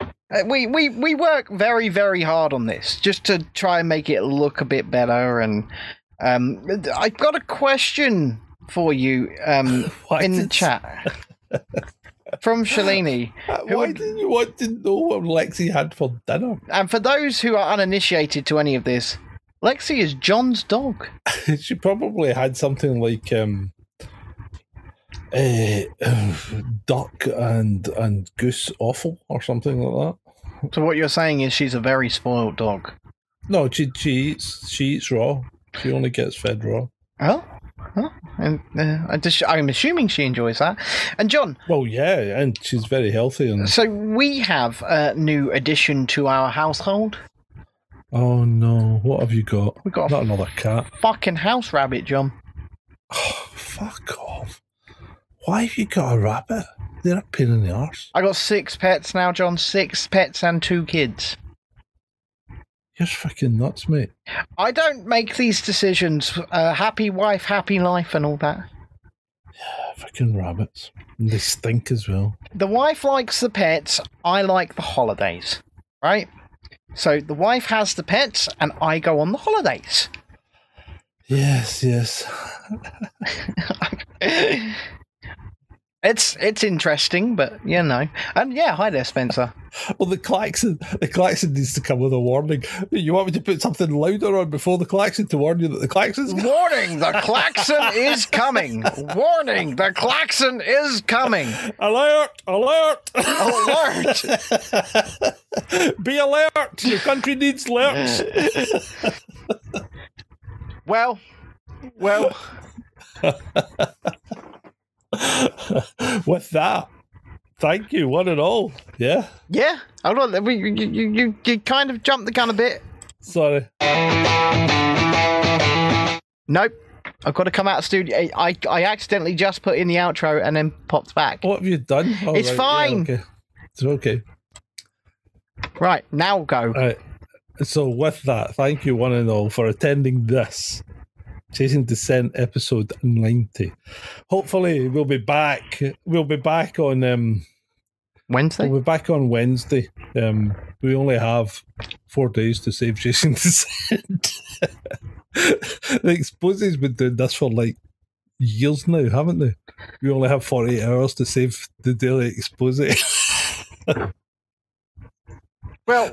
Uh, we, we we work very very hard on this just to try and make it look a bit better and um I've got a question for you um in the chat from Shalini who Why didn't you want to know what Lexi had for dinner? and for those who are uninitiated to any of this Lexi is John's dog she probably had something like um, uh, duck and and goose offal or something like that. so what you're saying is she's a very spoiled dog No, she she eats she eats raw. She only gets fed raw. oh Huh? And uh, I just, I'm assuming she enjoys that. And John, Well, yeah, and she's very healthy. And so we have a new addition to our household. oh no, what have you got? We got Not another cat. fucking house rabbit, John. Oh, fuck off! Why have you got a rabbit? They're a pain in the arse. I got six pets now, John. Six pets and two kids. You're fucking nuts, mate. I don't make these decisions. Uh, happy wife, happy life, and all that. Fucking rabbits. And they stink as well. The wife likes the pets. I like the holidays. Right? So the wife has the pets, and I go on the holidays. Yes, yes. it's it's interesting, but you know. And yeah, hi there, Spencer. Well, the klaxon, the klaxon needs to come with a warning. You want me to put something louder on before the klaxon to warn you that the klaxon's Warning: the klaxon is coming. Warning: the klaxon is coming. alert, alert, Alert! Be alert! Your country needs alerts. Well, well, With that, thank you, one and all. Yeah, yeah. Hold on. We, you, you, you, you kind of jumped the gun a bit. sorry. Nope. I've got to come out of studio. I, I, accidentally just put in the outro and then popped back. What have you done? Oh, It's right, yeah, fine. okay. It's okay. Right now, go. Right. So, with that, thank you, one and all, for attending this Chasing Descent episode 90. Hopefully, we'll be back. We'll be back on. Um, Wednesday. we'll be back on Wednesday. Um, we only have four days to save Chasing Descent. the Exposés been doing this for like years now, haven't they? We only have 48 hours to save the daily expose. Well,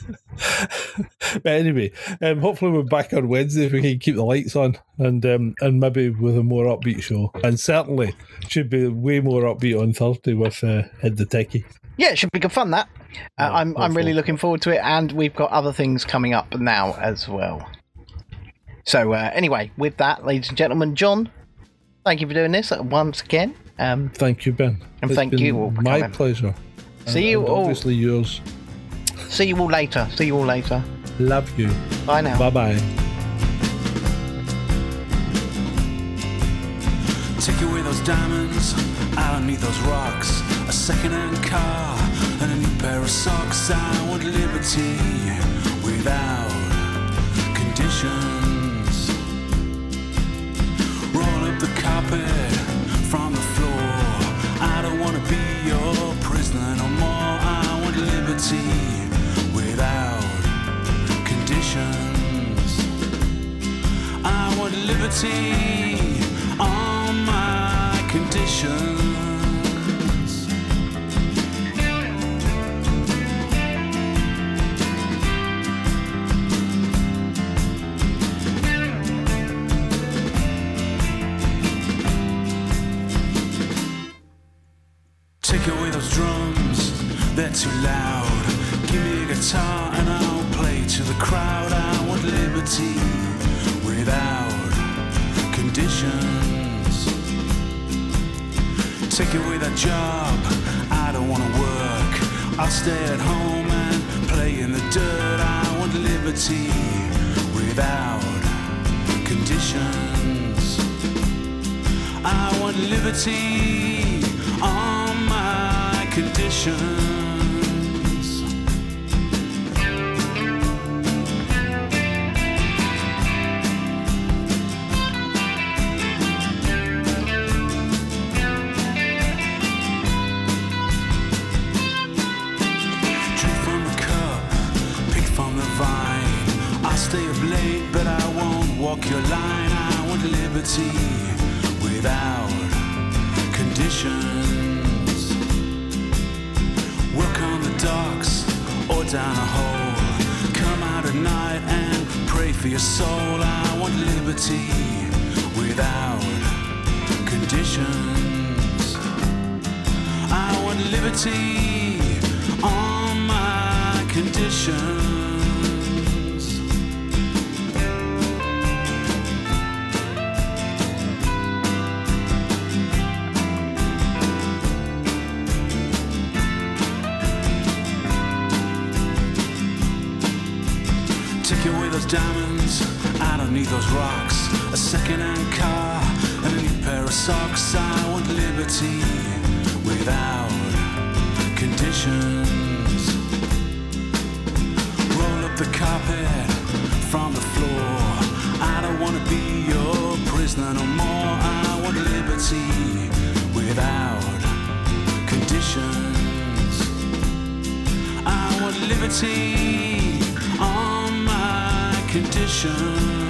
but anyway, um, hopefully we're back on Wednesday if we can keep the lights on and um, and maybe with a more upbeat show. And certainly should be way more upbeat on Thursday with uh, Ed the Techie. yeah, it should be good fun. That uh, Yeah, I'm I'm really looking forward to it, and we've got other things coming up now as well. So uh, anyway, with that, ladies and gentlemen, John, thank you for doing this once again. Um, Thank you, Ben. And It's thank you My coming. pleasure. See And- you and all. Obviously yours. See you all later. See you all later. Love you. Bye now. Bye bye. Take away those diamonds, I don't need those rocks. A second-hand car and a new pair of socks. I want liberty without conditions. Roll up the carpet Liberty on my conditions. Take away those drums, they're too loud. Give me a guitar and I'll play to the crowd. I want liberty without conditions. Take away that job, I don't wanna work. I'll stay at home and play in the dirt. I want liberty without conditions. I want liberty on my conditions. Liberty without conditions. Work on the docks or down a hole. Come out at night and pray for your soul. I want liberty without conditions. I want liberty on my conditions. Need those rocks. A second-hand car and a new pair of socks. I want liberty without conditions. Roll up the carpet from the floor. I don't wanna be your prisoner no more. I want liberty without conditions. I want liberty on my conditions.